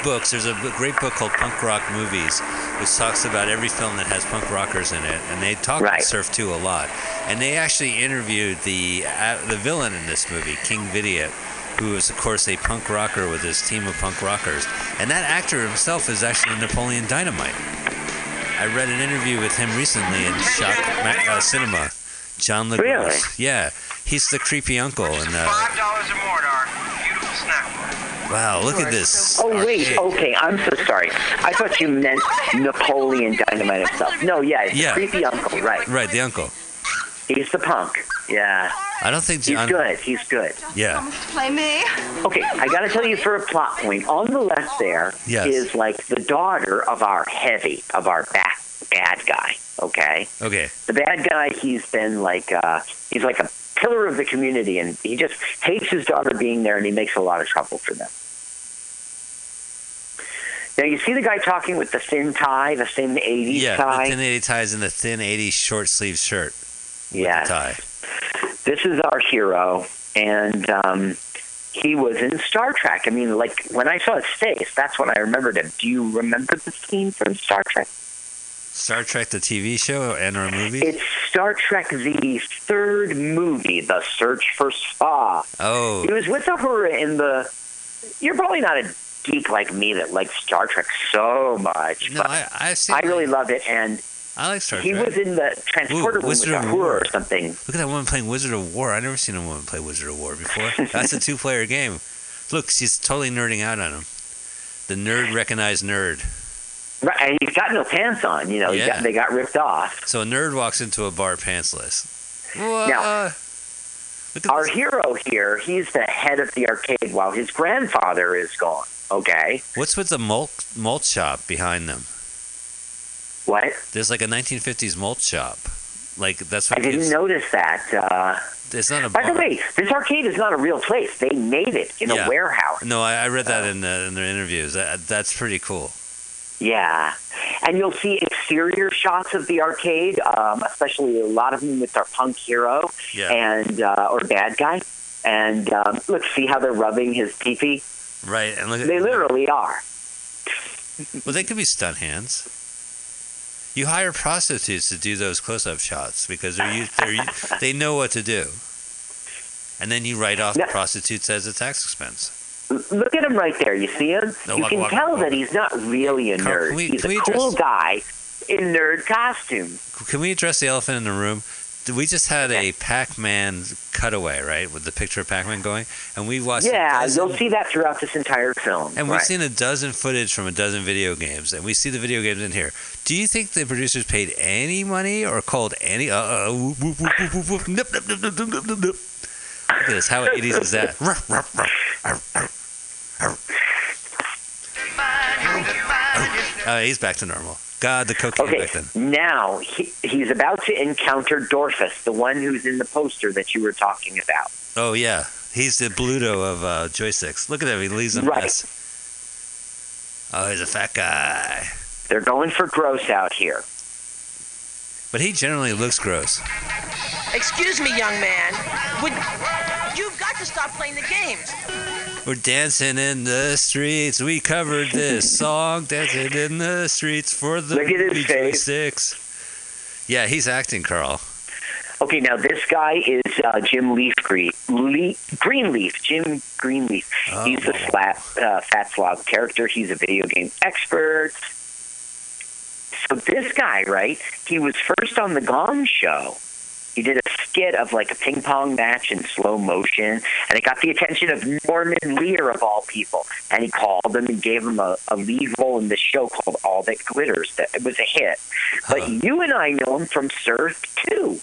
books. There's a great book called Punk Rock Movies, which talks about every film that has punk rockers in it, and they talk about Surf 2 a lot. And they actually interviewed the uh, the villain in this movie, King Vidiot, who is, of course, a punk rocker with his team of punk rockers. And that actor himself is actually Napoleon Dynamite. I read an interview with him recently in Shock Ma- uh, Cinema. John LaGrosse. Really? Yeah, he's the creepy uncle. And uh, wow, look at this. Oh wait, arcade. okay. I'm so sorry. I thought you meant Napoleon Dynamite himself. No, yeah, it's Yeah. creepy uncle, right? Right, the uncle. He's the punk. Yeah, I don't think he's good. He's good. Yeah. Play me. Okay, I got to tell you for a plot point. On the left there is Yes. like the daughter of our heavy, of our back bad guy. Okay, Okay. the bad guy. He's been like uh, he's like a pillar of the community, and he just hates his daughter being there, and he makes a lot of trouble for them. Now you see the guy talking with the thin tie, the thin '80s Yeah, tie. the thin 80 ties and the thin 80 short sleeve shirt. Yeah. Tie. this is our hero, and um, he was in Star Trek. I mean, like when I saw his face, that's when I remembered him. Do you remember the scene from Star Trek? Star Trek, the TV show and or movie? It's Star Trek, the third movie, The Search for Spock. Oh. He was with Uhura in the. You're probably not a geek like me that likes Star Trek so much. No, but I, I've seen I really loved it, and I like Star Trek. he was in the transporter Ooh, room with Wizard of Uhura War. or something. Look at that woman playing Wizard of Wor. I've never seen a woman play Wizard of Wor before. That's a two player game. Look, she's totally nerding out on him. The nerd recognized nerd. Right, and he's got no pants on. You know, Yeah. got, they got ripped off. So a nerd walks into a bar pantsless. Now, our hero here, he's the head of the arcade while his grandfather is gone. Okay. What's with the malt malt shop behind them? What? There's like a 1950s malt shop. Like that's what I didn't notice that. Uh, It's not a by the way, this arcade is not a real place. They made it in Yeah. a warehouse. No, I, I read that in, the, in their interviews. That, that's pretty cool. Yeah, and you'll see exterior shots of the arcade, um, especially a lot of them with our punk hero Yeah. and uh, or bad guy. And um, look, see how they're rubbing his pee Right, and look at They literally are. Well, they could be stunt hands. You hire prostitutes to do those close-up shots because they're, they're they know what to do, and then you write off the prostitutes as a tax expense. Look at him right there. You see him? No, you walk, can walk, tell walk, that he's not really a nerd. we- he's a cool address- guy in nerd costume. Can we address the elephant in the room? We just had a Pac-Man cutaway, right, with the picture of Pac-Man going, and we watched. Yeah, dozen- you'll see that throughout this entire film. And we've right. seen a dozen footage from a dozen video games, and we see the video games in here. Do you think the producers paid any money or called any? Uh, uh, whoop, whoop, whoop, whoop, whoop, whoop, nip, nip, nip, nip, nip, nip, nip. Look at this. How 80s is that? Oh, he's back to normal. God, the cocaine Okay, back then. now he, he's about to encounter Dorfus, the one who's in the poster that you were talking about. Oh yeah, he's the Bluto of uh, joysticks. Look at him. He leaves a Right. mess. Oh, he's a fat guy. They're going for gross out here. But he generally looks gross. Excuse me, young man. Would you've got to stop playing the games? We're dancing in the streets. We covered this song, dancing in the streets for the Look at his movie face. joysticks. Yeah, he's acting, Carl. Okay, now this guy is uh, Jim Leif Green, Le- Greenleaf. Jim Greenleaf. Oh. He's the flat, uh, fat slob character. He's a video game expert. So this guy, right? He was first on the Gong Show. He did a skit of like a ping pong match in slow motion, and it got the attention of Norman Lear of all people. And he called him and gave him a, a lead role in this show called All That Glitters. That it was a hit. But you and I know him from Surf II.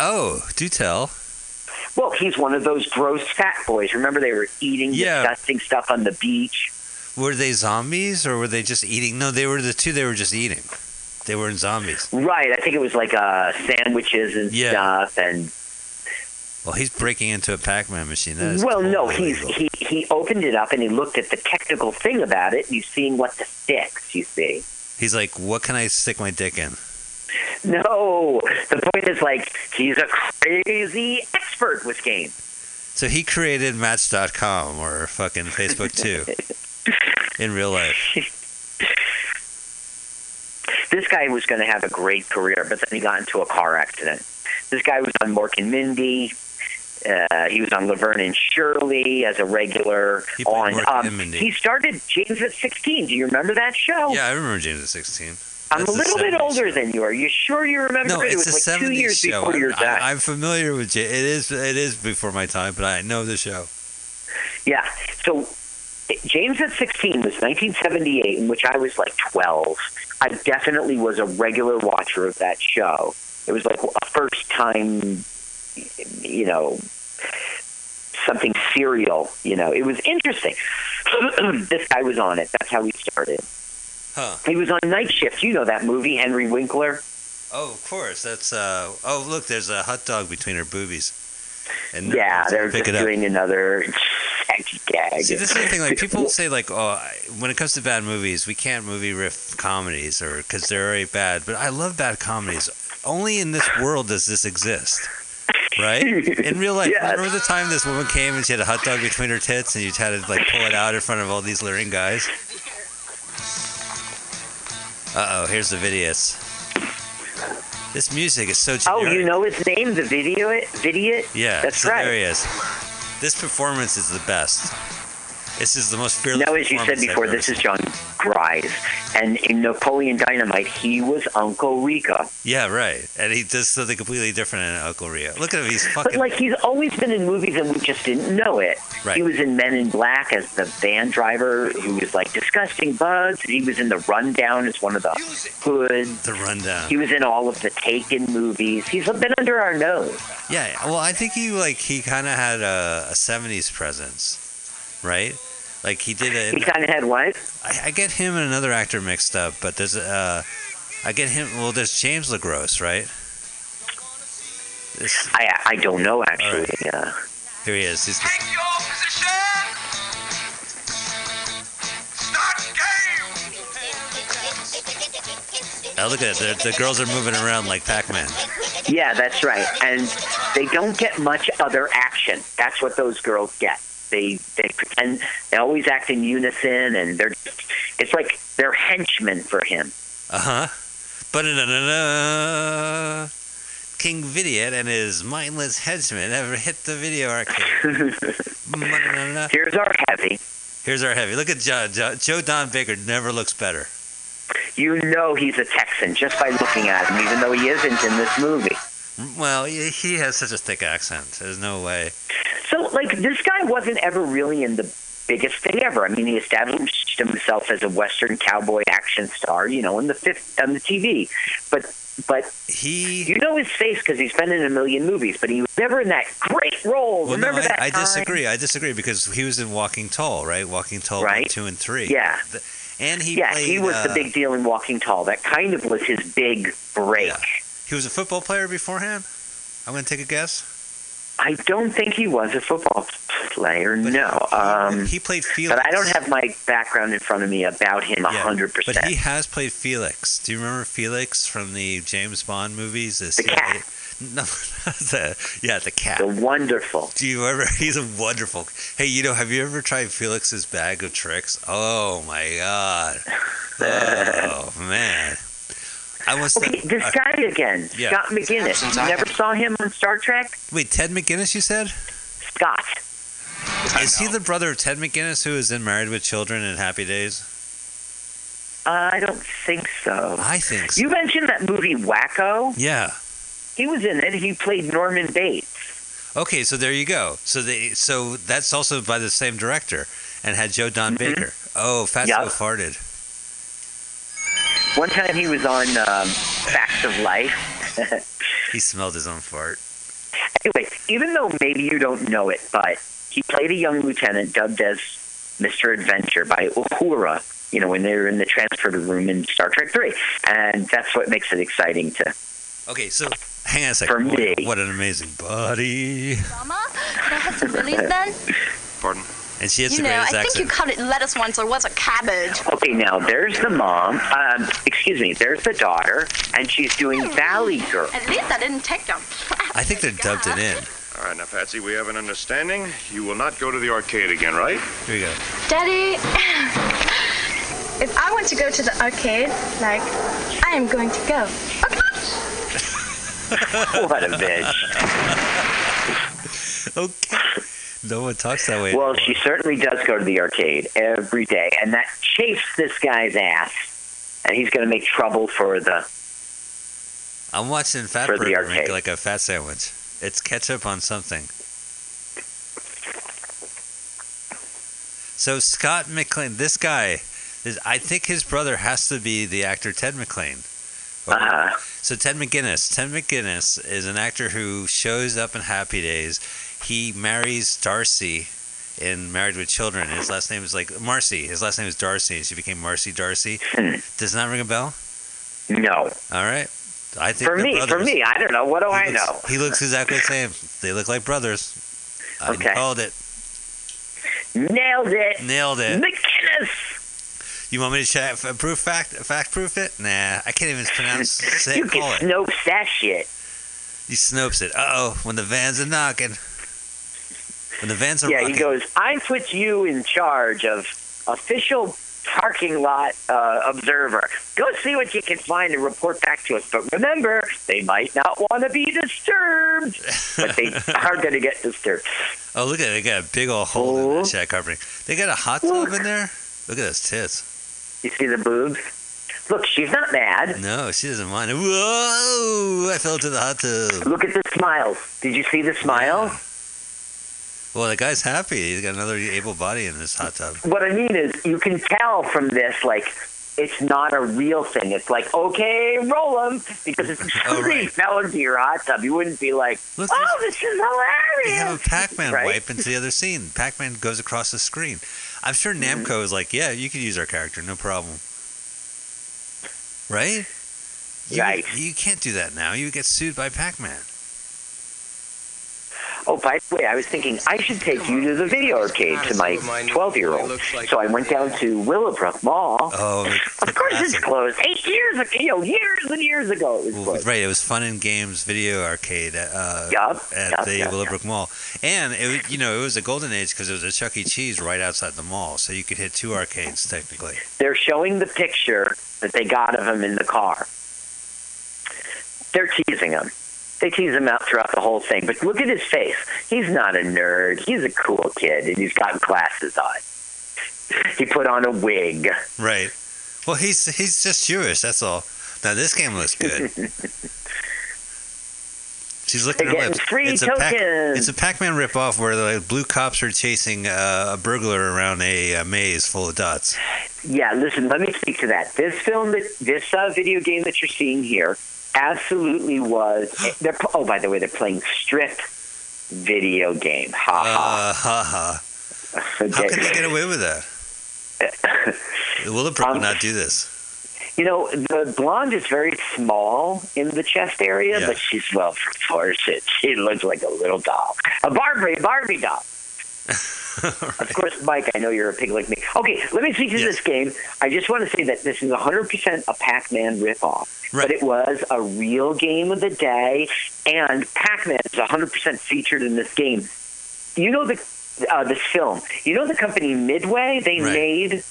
Oh, do tell. Well, he's one of those gross fat boys. Remember, they were eating Yeah. disgusting stuff on the beach. Were they zombies or were they just eating? No, they were the two. They were just eating. They weren't zombies. Right. I think it was like uh, sandwiches and Yeah. stuff. And Well, he's breaking into a Pac-Man machine. Well, no, he's he he opened it up and he looked at the technical thing about it. and He's seeing what the sticks. You see. He's like, what can I stick my dick in? No, the point is like he's a crazy expert with games. So he created Match.com or fucking Facebook too, in real life. This guy was going to have a great career, but then he got into a car accident. This guy was on Mork and Mindy. Uh, he was on Laverne and Shirley as a regular. on Mork um, and Mindy. he started James at 16. Do you remember that show? Yeah, I remember James at 16. I'm That's a little bit 70s older than you. Are you sure you remember No, it? It was a like two years show. before your I'm, time. I, am familiar with J. It is it is before my time, but I know the show. Yeah. So James at 16 was 1978, in which I was like 12. I definitely was a regular watcher of that show. It was like a first time, you know, something serial. You know, it was interesting. this guy was on it. That's how we started. Huh. He was on Night Shift. You know that movie, Henry Winkler? Oh, of course. That's uh. Oh, look, there's a hot dog between her boobies. And Yeah, they're just doing another gag. See, this is the thing. Like people say, like, oh, when it comes to bad movies, we can't movie riff comedies, or because they're already bad. But I love bad comedies. Only in this world does this exist. right? In real life, remember the time this woman came and she had a hot dog between her tits, and you had to like pull it out in front of all these leering guys. Uh oh, here's the videos. This music is so Oh, you know his name, the video it, video. Yeah, that's so right. There he is. This performance is the best. This is the most fearless. Now, as you said before, this is Jon Gries, and in Napoleon Dynamite, he was Uncle Rico. Yeah, right. And he does something completely different in Uncle Rio. Look at him. He's fucking. But like he's always been in movies and we just didn't know it. Right. He was in Men in Black as the van driver who was like disgusting bugs. He was in the Rundown as one of the hoods. The Rundown. He was in all of the Taken movies. He's been under our nose. Yeah. Well, I think he like he kind of had a, a '70s presence, right? Like he did a. He kind of had what? I, I get him and another actor mixed up, but there's uh, I get him. Well, there's James LeGros, right? This, I I don't know actually. Uh, here he is. He's, Oh, look at it. The, the girls are moving around like Pac-Man. yeah, that's right. And they don't get much other action. That's what those girls get. They they pretend they always act in unison, and they're it's like they're henchmen for him. Uh huh. But King Vidiot and his mindless henchmen ever hit the video arcade. Here's our heavy. Here's our heavy. Look at Joe, Joe, Joe Don Baker. Never looks better. You know he's a Texan just by looking at him, even though he isn't in this movie. Well, he has such a thick accent. There's no way. So, like, this guy wasn't ever really in the biggest thing ever. I mean, he established himself as a Western cowboy action star, you know, in the fifth on the TV. But, but he, you know his face because he's been in a million movies. But he was never in that great role. Well, Remember no, I, that I time? disagree. I disagree because he was in Walking Tall, right? Walking Tall Right. two, and three. Yeah. The- and he yeah, played, he was the uh, big deal in Walking Tall. That kind of was his big break. He was a football player beforehand. I'm gonna take a guess. I don't think he was a football player. no. Um, he played Felix. But I don't have my background in front of me about him a Yeah, hundred But percent. he has played Felix. Do you remember Felix from the James Bond movies? The, cat. No, the yeah, the cat. The wonderful. Do you ever? He's a wonderful. Hey, you know, have you ever tried Felix's bag of tricks? Oh my god. Oh man. I was. Okay, this guy again, Yeah. Scott McGinnis. You never saw him on Star Trek? Wait, Ted McGinnis? You said? Scott. Is he the brother of Ted McGinnis who is in Married with Children and Happy Days? Uh, I don't think so. I think so. You mentioned that movie Wacko. Yeah. He was in it. He played Norman Bates. Okay, so there you go. So they so that's also by the same director and had Joe Don Baker. Oh, Fatso Mm-hmm. Farted. One time he was on um, Facts of Life. He smelled his own fart. anyway, even though maybe you don't know it, but he played a young lieutenant dubbed as Mr. Adventure by Uhura, you know, when they were in the transfer room in Star Trek 3. And that's what makes it exciting to. Okay, so hang on a second. For me. What, what an amazing buddy. Mama, could I have some Billy's then? Pardon? And she has You the know, I greatest think you called it lettuce once, or was it cabbage? Okay, now there's the mom. Um, excuse me, there's the daughter, and she's doing Valley Girl. At least I didn't take them. I think they dubbed it in. All right, now, Patsy, we have an understanding. You will not go to the arcade again, right? Here we go. Daddy, if I want to go to the arcade, like, I am going to go. Okay. what a bitch. okay. No one talks that way. Well, anymore. she certainly does go to the arcade every day, and that chafes this guy's ass. And he's going to make trouble for the. I'm watching Fat For the Burger make like a fat sandwich. It's ketchup on something. So Scott McLean, this guy, is, I think his brother has to be the actor Ted McLean. Uh-huh. So Ted McGinnis, Ted McGinnis is an actor who shows up in Happy Days. He marries Darcy in Married with Children. His last name is like Marcy. His last name is Darcy, and she became Marcy Darcy. Does not ring a bell. No. All right. I think For me, for me, I don't know. What do I looks- know? He looks exactly the same. They look like brothers. I Okay. called it. Nailed it. Nailed it. McGinnis. You want me to check, proof fact fact proof it? Nah, I can't even pronounce. Say You can Call it. Snopes that shit. He snopes it. Uh oh, when the vans are knocking. When the vans are yeah, rocking. he goes, I put you in charge of official parking lot uh, observer. Go see what you can find and report back to us. But remember, they might not want to be disturbed, but they are going to get disturbed. Oh, look at it. They got a big old hole in that shack carpeting. They got a hot tub in there? Look at those tits. You see the boobs? Look, she's not mad. No, she doesn't mind. Whoa! I fell into the hot tub. Look at the smiles. Did you see the smile? Well, the guy's happy. He's got another able body in this hot tub. What I mean is, you can tell from this, like, it's not a real thing. It's like, okay, roll them, because if somebody fell into your hot tub, you wouldn't be like, oh, this is They hilarious. have a Pac-Man Right? wipe into the other scene. Pac-Man goes across the screen. I'm sure Mm-hmm. Namco is like, yeah, you could use our character, no problem. Right? You, Right. You can't do that now. You get sued by Pac-Man. Oh, by the way, I was thinking I should take you to the video arcade to my 12 year old. So I went down to Willowbrook Mall. Oh, Of course it's closed. Eight years ago, you know, years and years ago it was closed. right, it was Fun and Games Video Arcade at, uh, Yup, at yup, the yup, Willowbrook Mall, and it you know it was a golden age because it was a Chuck E. Cheese right outside the mall, so you could hit two arcades technically. They're showing the picture that they got of him in the car. They're teasing him. They tease him out throughout the whole thing. But look at his face. He's not a nerd. He's a cool kid, and he's got glasses on. He put on a wig. Right. Well, he's he's just Jewish. That's all. Now this game looks good. She's looking at free it's a Pac- tokens. it's a Pac-Man ripoff where the blue cops are chasing uh, a burglar around a, uh maze full of dots. Yeah, listen, let me speak to that. This film, that this uh, video game that you're seeing here, absolutely was. They're, oh, by the way, they're playing strip video game. Ha Uh, ha ha. ha. How can they get away with that? Willowbrook would not do this. You know, the blonde is very small in the chest area, but she's well proportioned. She looks like a little doll, a Barbie, Barbie doll. Of course, Mike, I know you're a pig like me. Okay, let me speak to this game. I just want to say that this is 100% a Pac-Man ripoff, but it was a real game of the day, and Pac-Man is 100% featured in this game. You know the uh, this film. You know the company Midway. They Right. made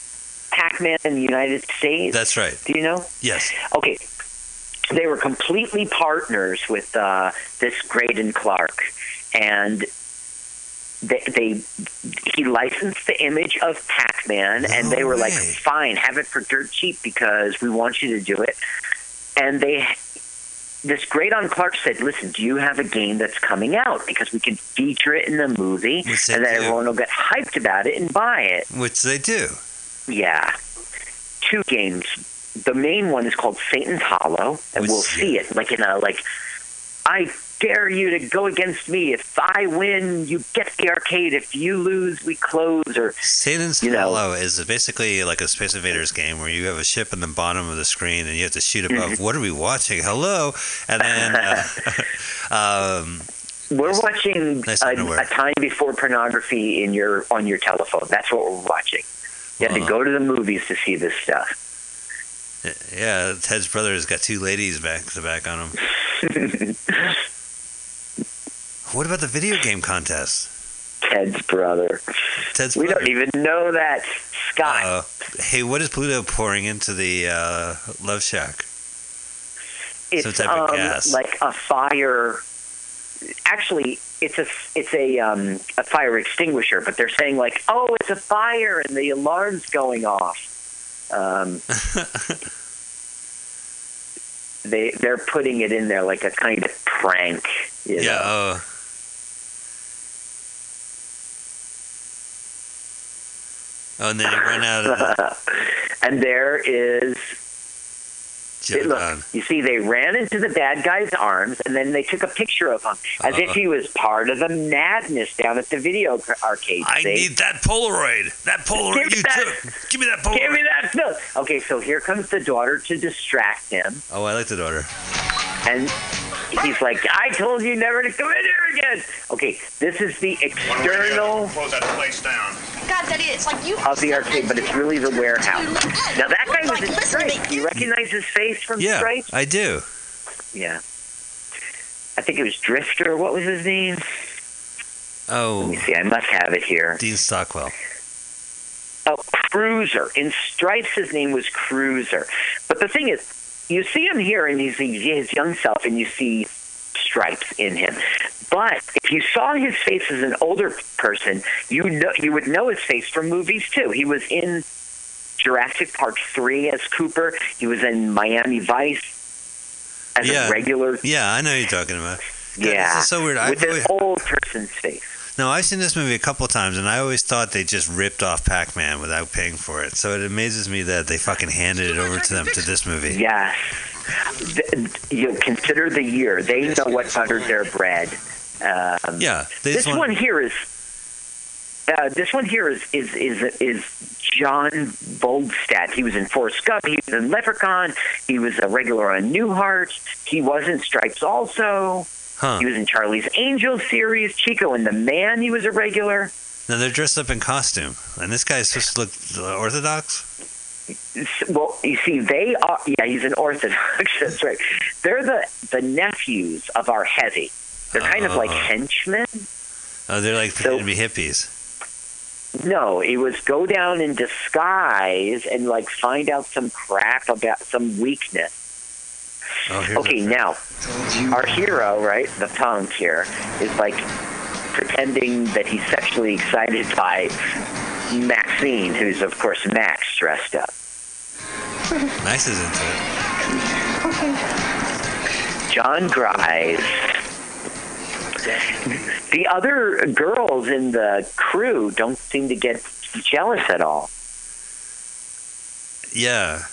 Pac-Man in the United States. That's right. Do you know? Yes. Okay. They were completely partners with uh, this Greydon Clark, and they, they he licensed the image of Pac-Man, and they were like, "Fine, have it for dirt cheap because we want you to do it." And they, this Greydon Clark said, "Listen, do you have a game that's coming out because we can feature it in the movie, and then do. everyone will get hyped about it and buy it." Which they do. Yeah. Two games. The main one is called Satan's Hollow, and Which- we'll see it like in a like. I dare you to go against me. If I win, you get the arcade. If you lose, we close. Or Satan's Hollow is basically like a Space Invaders game where you have a ship in the bottom of the screen and you have to shoot above. Mm-hmm. What are we watching? Hello, and then uh, um, we're watching nice a, a time before pornography in your on your telephone. That's what we're watching. You have to go to the movies to see this stuff. yeah, Ted's brother has got two ladies back to back on him. What about the video game contest? Ted's brother. Ted's brother. we don't even know that. Scott. Uh, hey, what is Pluto pouring into the uh, Love Shack? it's Some type of um, gas. like a fire. Actually, it's a it's a um, a fire extinguisher, but they're saying like, oh, it's a fire, and the alarm's going off. Um, they they're putting it in there like a kind of prank. You yeah. know? Oh. And then he ran out of and there is. Joe look, you see, they ran into the bad guy's arms, and then they took a picture of him as if Uh-uh. he was part of the madness down at the video arcade. I see? need that Polaroid. That Polaroid Give me you that- took. Give me that Polaroid. Give me that film. Okay, so here comes the daughter to distract him, Oh, I like the daughter. and he's like, "I told you never to come in here again." Okay, this is the external Close that place down. God, Daddy, it's like you. of the arcade, but it's really the warehouse. Now that guy was in Stripes. You recognize his face from Yeah, Stripes? I do. Yeah. I think it was Drifter. What was his name? Oh. Let me see. I must have it here. Dean Stockwell. Oh, Cruiser. In Stripes, his name was Cruiser. But the thing is, you see him here, and he's his young self, and you see stripes in him. But if you saw his face as an older person, you know you would know his face from movies too. He was in Jurassic Park three as Cooper. He was in Miami Vice as Yeah. a regular. Yeah, I know you're talking about. God, Yeah, so weird. With an always- old person's face. No, I've seen this movie a couple times, and I always thought they just ripped off Pac-Man without paying for it. So it amazes me that they fucking handed it over to them to this movie. Yes. Th- You consider the year. They know what buttered their bread. Um, Yeah, this want- one here is. Uh, this one here is is is is John Voldstad. He was in Forrest Gump. He was in Leprechaun. He was a regular on Newhart. He was in Stripes also. Huh. He was in Charlie's Angels series. Chico and the Man. He was a regular. Now they're dressed up in costume, and this guy's supposed to look uh, orthodox. Well, you see, they are. Yeah, he's an Orthodox. That's right. They're the the nephews of our heavy. They're kind of like Oh. henchmen. Oh, they're like pretending to be hippies. No, it was go down in disguise and like find out some crap about some weakness. Oh, Okay, now our hero, right, the punk here, is like pretending that he's sexually excited by Maxine, who's of course Max dressed up. Max is into it. Okay. John Grimes. The other girls in the crew don't seem to get jealous at all. Yeah.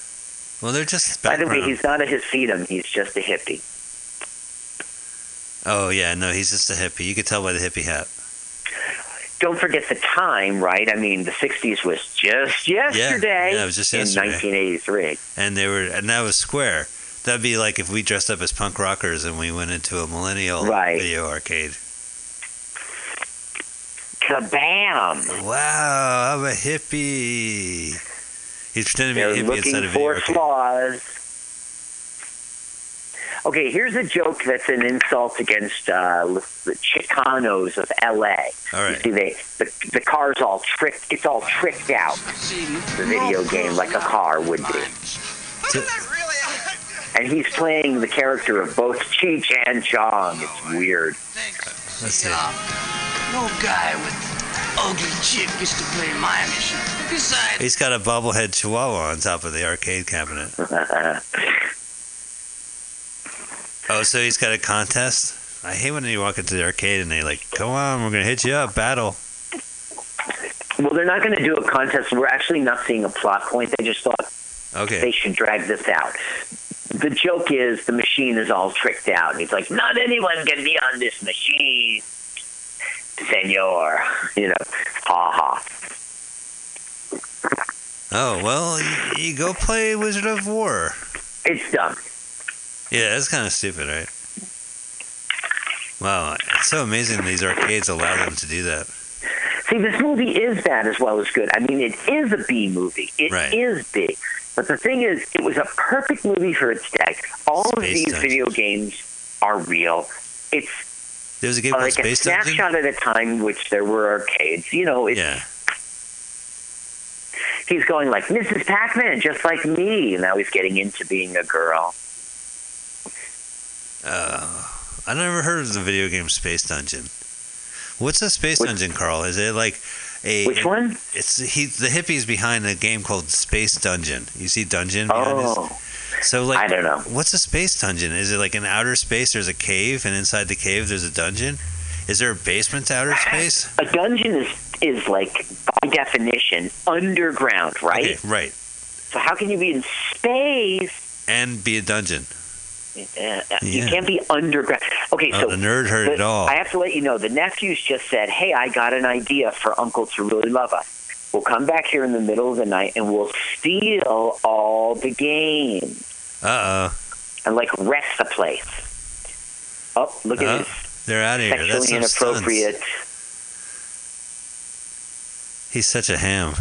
Well, they're just By the way, he's not a Hasidim. He's just a hippie. Oh yeah, no, he's just a hippie. You could tell by the hippie hat. Don't forget the time, right? I mean, the 60s was just yesterday yeah, it was just yesterday. in 1983. And they were, and that was square. That'd be like if we dressed up as punk rockers and we went into a millennial Right. video arcade. Kabam! Wow, I'm a hippie. He's pretending to They're be a hippie looking inside a video for flaws. Okay, here's a joke that's an insult against uh, the Chicanos of L.A. All right. You see, they, the, the car's all tricked. It's all tricked out. The video game, like a car would be. And he's playing the character of both Cheech and Chong. It's weird. Let's see. No guy with ugly chick gets to play my mission. Besides, He's got a bobblehead chihuahua on top of the arcade cabinet. Oh, so he's got a contest? I hate when you walk into the arcade and they like, come on, we're gonna hit you up, battle. Well, they're not going to do a contest. We're actually not seeing a plot point. They just thought Okay. they should drag this out. The joke is the machine is all tricked out. And he's like, not anyone can be on this machine, senor. You know, ha ha. Oh well, you, you go play Wizard of Wor. It's dumb. Yeah, that's kind of stupid, right? Wow, it's so amazing these arcades allow them to do that. See, this movie is bad as well as good. I mean, it is a B movie. It is Right. B. But the thing is, it was a perfect movie for its day. All of these Dungeon. video games are real. It's There was a game called like a Dungeon. snapshot at a time, which there were arcades. You know, it's, Yeah. he's going like Mrs. Pac-Man, just like me. Now he's getting into being a girl. Uh, I never heard of the video game Space Dungeon. What's a Space Dungeon, Carl? Is it like a Which one? It's he. The hippies behind a game called Space Dungeon. You see Dungeon behind Oh, his. So like, I don't know. What's a space dungeon? Is it like an outer space? There's a cave, and inside the cave there's a dungeon. Is there a basement to outer space? a dungeon is is like by definition underground, right? Okay, right. So how can you be in space? And be a dungeon. Uh, You can't be underground. Okay, Oh, so the nerd heard the- it all. I have to let you know the nephews just said, "Hey, I got an idea for Uncle to really love us. We'll come back here in the middle of the night and we'll steal all the games Uh and like wreck the place." Oh, look oh. at Uh, this they're out of here. That's inappropriate. stunts. He's such a ham.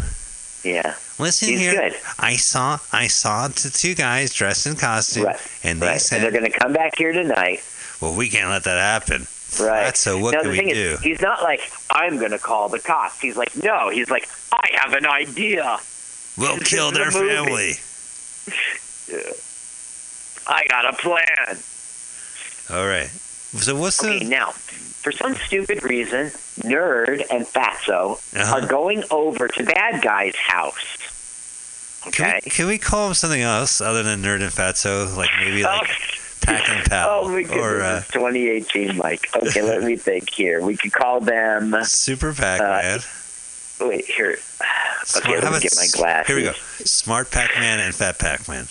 Yeah, Listen He's here. good. I saw I saw the two guys dressed in costume, Right, and they right. said, And they're going to come back here tonight. Well, we can't let that happen. Right. So what now, can the we thing do? Is, he's not like, I'm going to call the cops. He's like, no. He's like, I have an idea. We'll This kill their family. Yeah. I got a plan. All right. So what's the? Okay, now, for some stupid reason, Nerd and Fatso Uh-huh. are going over to Bad Guy's house. Can we, can we call him something else other than Nerd and Fatso? Like maybe like Pack and Pal Oh my goodness, or uh, 2018, Mike. Okay, let me think here. We could call them. Super Pac Uh, Man. Wait, here. Smart- Okay, let me get my glasses. Here we go. Smart Pac Man and Fat Pac Man.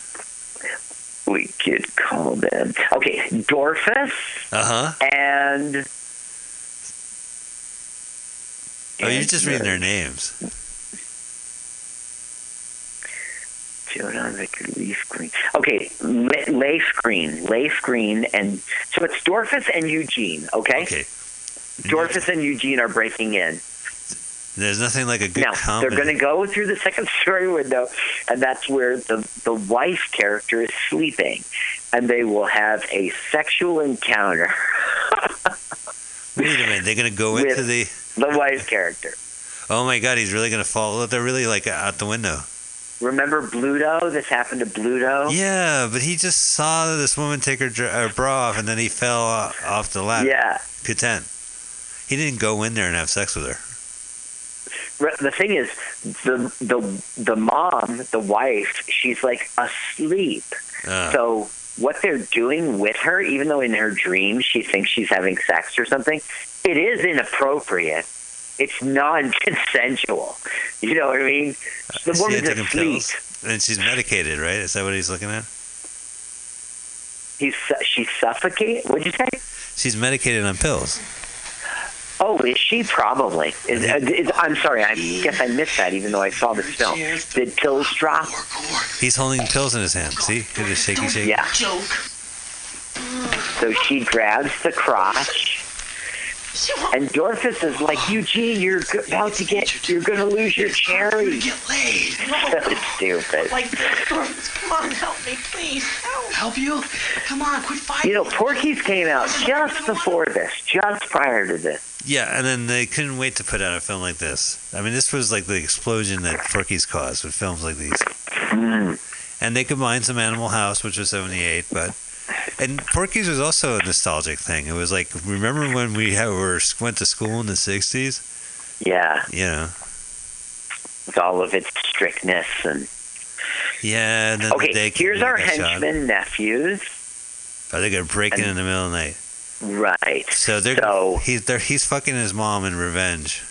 We could call them. Okay, Dorfus Uh huh. and. Oh, you're just reading their names. Leif Green. Okay, Leif Green. Leif Green, and so it's Dorfus and Eugene, okay? Okay. Dorfus and Eugene are breaking in. There's nothing like a good Now, comedy. they're going to go through the second story window, and that's where the, the wife character is sleeping, and they will have a sexual encounter. Wait a minute. They're gonna go into the. the wife character. Oh my God, he's really gonna fall. They're really like out the window. Remember Bluto? This happened to Bluto? Yeah, but he just saw this woman take her, her bra off, and then he fell off the ladder. Yeah. Content. He didn't go in there and have sex with her. The thing is, the the the mom, the wife, she's like asleep. Uh, So what they're doing with her, even though in her dreams she thinks she's having sex or something, it is inappropriate. It's non-consensual. You know what I mean? The she woman's asleep. pills, and she's medicated, right? Is that what he's looking at? He's su- she's suffocating. What'd you say? She's medicated on pills. Oh, is she probably? Is, uh, is, I'm sorry. I guess I missed that, even though I saw this film. Did pills drop? He's holding pills in his hand. See, at the shaky, shaky. Yeah. So she grabs the crotch, and Dorfus is like, Eugene, you're go- about to get, you're going to lose your cherry. Get laid. So stupid. Like this, Dorfus. Come on, help me, please. Help. Help you? Come on, quit fighting. You know, Porky's came out just before this, just prior to this. Yeah, and then they couldn't wait to put out a film like this. I mean, this was like the explosion that Porky's caused with films like these. Mm. And they combined some Animal House, which was '78, but and Porky's was also a nostalgic thing. It was like, remember when we had, were went to school in the '60s? Yeah, You know, with all of its strictness and. yeah. And then Okay, here's our henchmen nephews. Are they gonna break in in the middle of the night? Right. So they're So- he's they're, he's fucking his mom in revenge.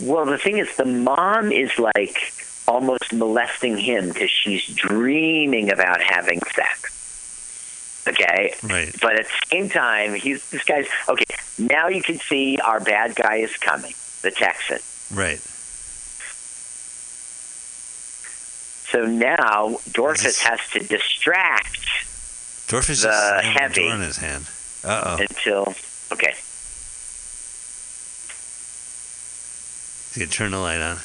Well, the thing is, the mom is like almost molesting him because she's dreaming about having sex. Okay. Right. But at the same time, he's this guy's okay. Now you can see our bad guy is coming, the Texan. Right. So now Dorfus has to distract Dorfus The just heavy. door in his hand. Uh oh. until okay. He's gonna turn the light on.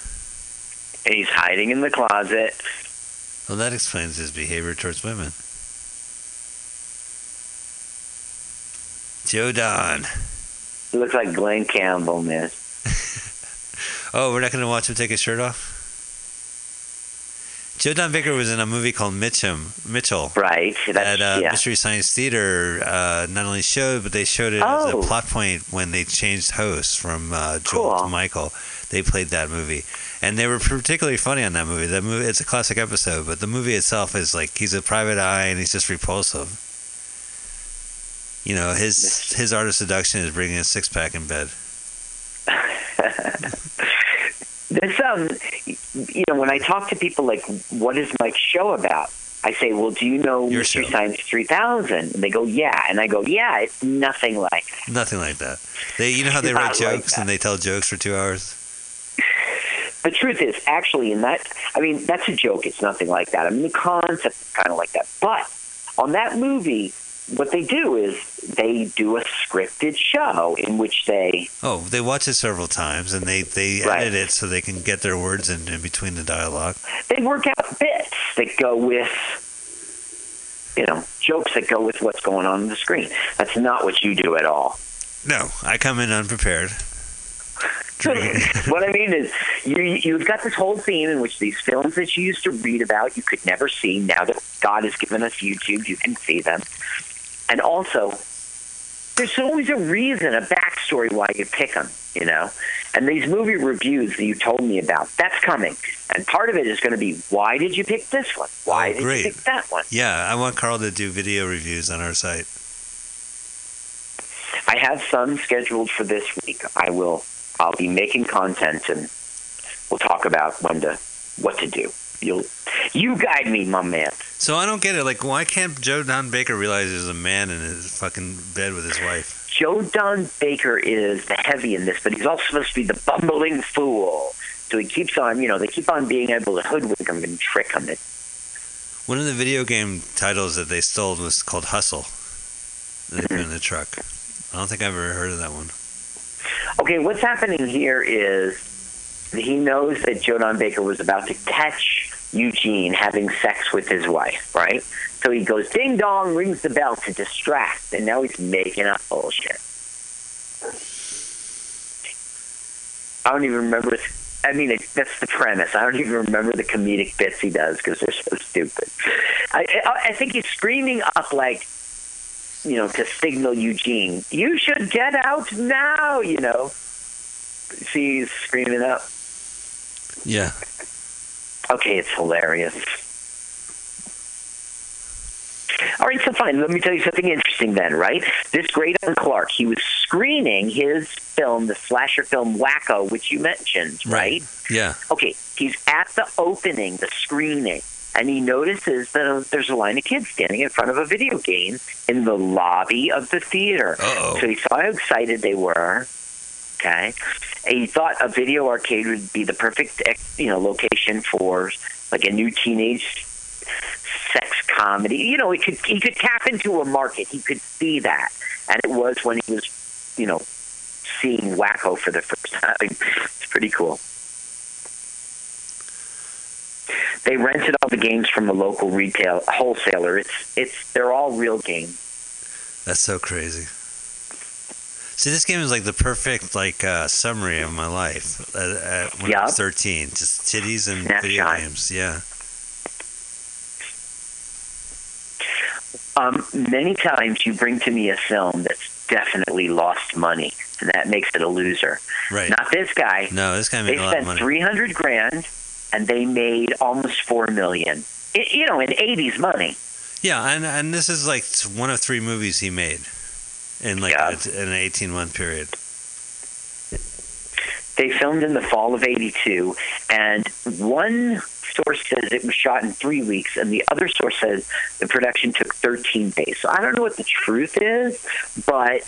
And he's hiding in the closet. Well, that explains his behavior towards women. Joe Don. He looks like Glen Campbell, man. Oh, we're not going to watch him take his shirt off? Joe Don Baker was in a movie called Mitchum, Mitchell. Right. That's, That uh, yeah. Mystery Science Theater uh, not only showed, but they showed it as Oh. a plot point when they changed hosts from uh, Joel Cool. to Michael. They played that movie, and they were particularly funny on that movie. That movie, it's a classic episode, but the movie itself is like he's a private eye and he's just repulsive. You know, his his art of seduction is bringing a six pack in bed. This um, you know, when I talk to people like, "What is Mike's show about?" I say, "Well, do you know Your Mystery show. Science 3000?" And they go, "Yeah," and I go, "Yeah, it's nothing like." Nothing like that. They, you know how they write jokes that. and they tell jokes for two hours. The truth is, actually, in that, I mean, that's a joke. It's nothing like that. I mean, the concept is kind of like that. But on that movie, what they do is they do a scripted show in which they Oh, they watch it several times and they they Right. edit it so they can get their words in, in between the dialogue. they work out bits that go with you know, jokes that go with what's going on on the screen. That's not what you do at all. No, I come in unprepared. what I mean is, you, you've got this whole theme in which these films that you used to read about, you could never see. Now that God has given us YouTube, you can see them. And also, there's always a reason, a backstory why you pick them, you know? And these movie reviews that you told me about, that's coming. And part of it is going to be, why did you pick this one? Why oh, did great. you pick that one? Yeah, I want Carl to do video reviews on our site. I have some scheduled for this week. I will. I'll be making content, and we'll talk about when to what to do. You'll you guide me, my man. So I don't get it. Like, why can't Joe Don Baker realize there's a man in his fucking bed with his wife? Joe Don Baker is the heavy in this, but he's also supposed to be the bumbling fool. So he keeps on, you know, they keep on being able to hoodwink him and trick him. One of the video game titles that they stole was called Hustle. They put mm-hmm. in the truck. I don't think I've ever heard of that one. Okay, what's happening here is he knows that Joe Don Baker was about to catch Eugene having sex with his wife, right? So he goes ding dong, rings the bell to distract, and now he's making up bullshit. I don't even remember. I mean, it, that's the premise. I don't even remember the comedic bits he does because they're so stupid. I, I, I think he's screaming up like, you know, to signal Eugene, you should get out now, you know. See, he's screaming up. Yeah. Okay, it's hilarious. All right, so fine. Let me tell you something interesting then, right? This Greydon Clark, he was screening his film, the slasher film Wacko, which you mentioned, right? Yeah. Okay, he's at the opening, the screening, and he notices that uh, there's a line of kids standing in front of a video game in the lobby of the theater. Uh-oh. So he saw how excited they were. Okay, and he thought a video arcade would be the perfect, you know, location for like a new teenage sex comedy. You know, he could he could tap into a market. He could see that, and it was when he was, you know, seeing Wacko for the first time. It's pretty cool. They rented all the games from a local retail wholesaler. It's it's they're all real games. That's so crazy. See, this game is like the perfect like uh, summary of my life at, uh, when I was 13. Just titties and video games. Yeah. Um, many times you bring to me a film that's definitely lost money, and that makes it a loser. Right. Not this guy. No, this guy They a lot of spent money. three hundred grand, and they made almost four million. I you know, in eighties money. Yeah, and and this is like one of three movies he made in like a, an 18 month period. They filmed in the fall of '82, and one source says it was shot in three weeks, and the other source says the production took 13 days. So I don't know what the truth is, but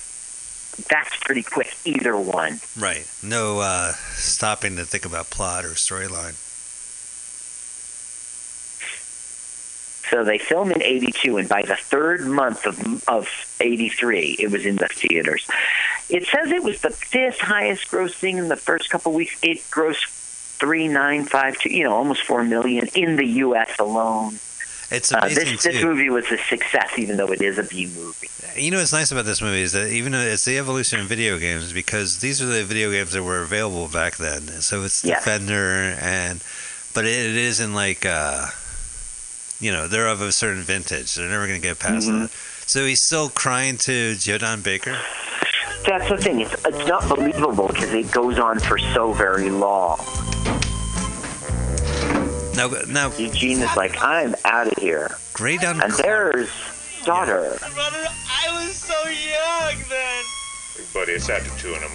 that's pretty quick. Either one. Right. No uh, stopping to think about plot or storyline. So they filmed in '82, and by the third month of of '83, it was in the theaters. It says it was the fifth highest grossing in the first couple weeks. It grossed three nine five two, you know, almost four million in the U.S. alone. It's Uh, amazing this this too. movie was a success, even though it is a B movie. You know what's nice about this movie is that even though it's the evolution of video games because these are the video games that were available back then. So it's Yes. Defender and but it, it isn't like uh you know, they're of a certain vintage. They're never gonna get past Mhm. that. So he's still crying to Joe Don Baker. That's the thing. It's, it's not believable because it goes on for so very long. Now, now Eugene is like, I'm out of here. Great on And there's daughter. I was so young then. Buddy, it's after two in the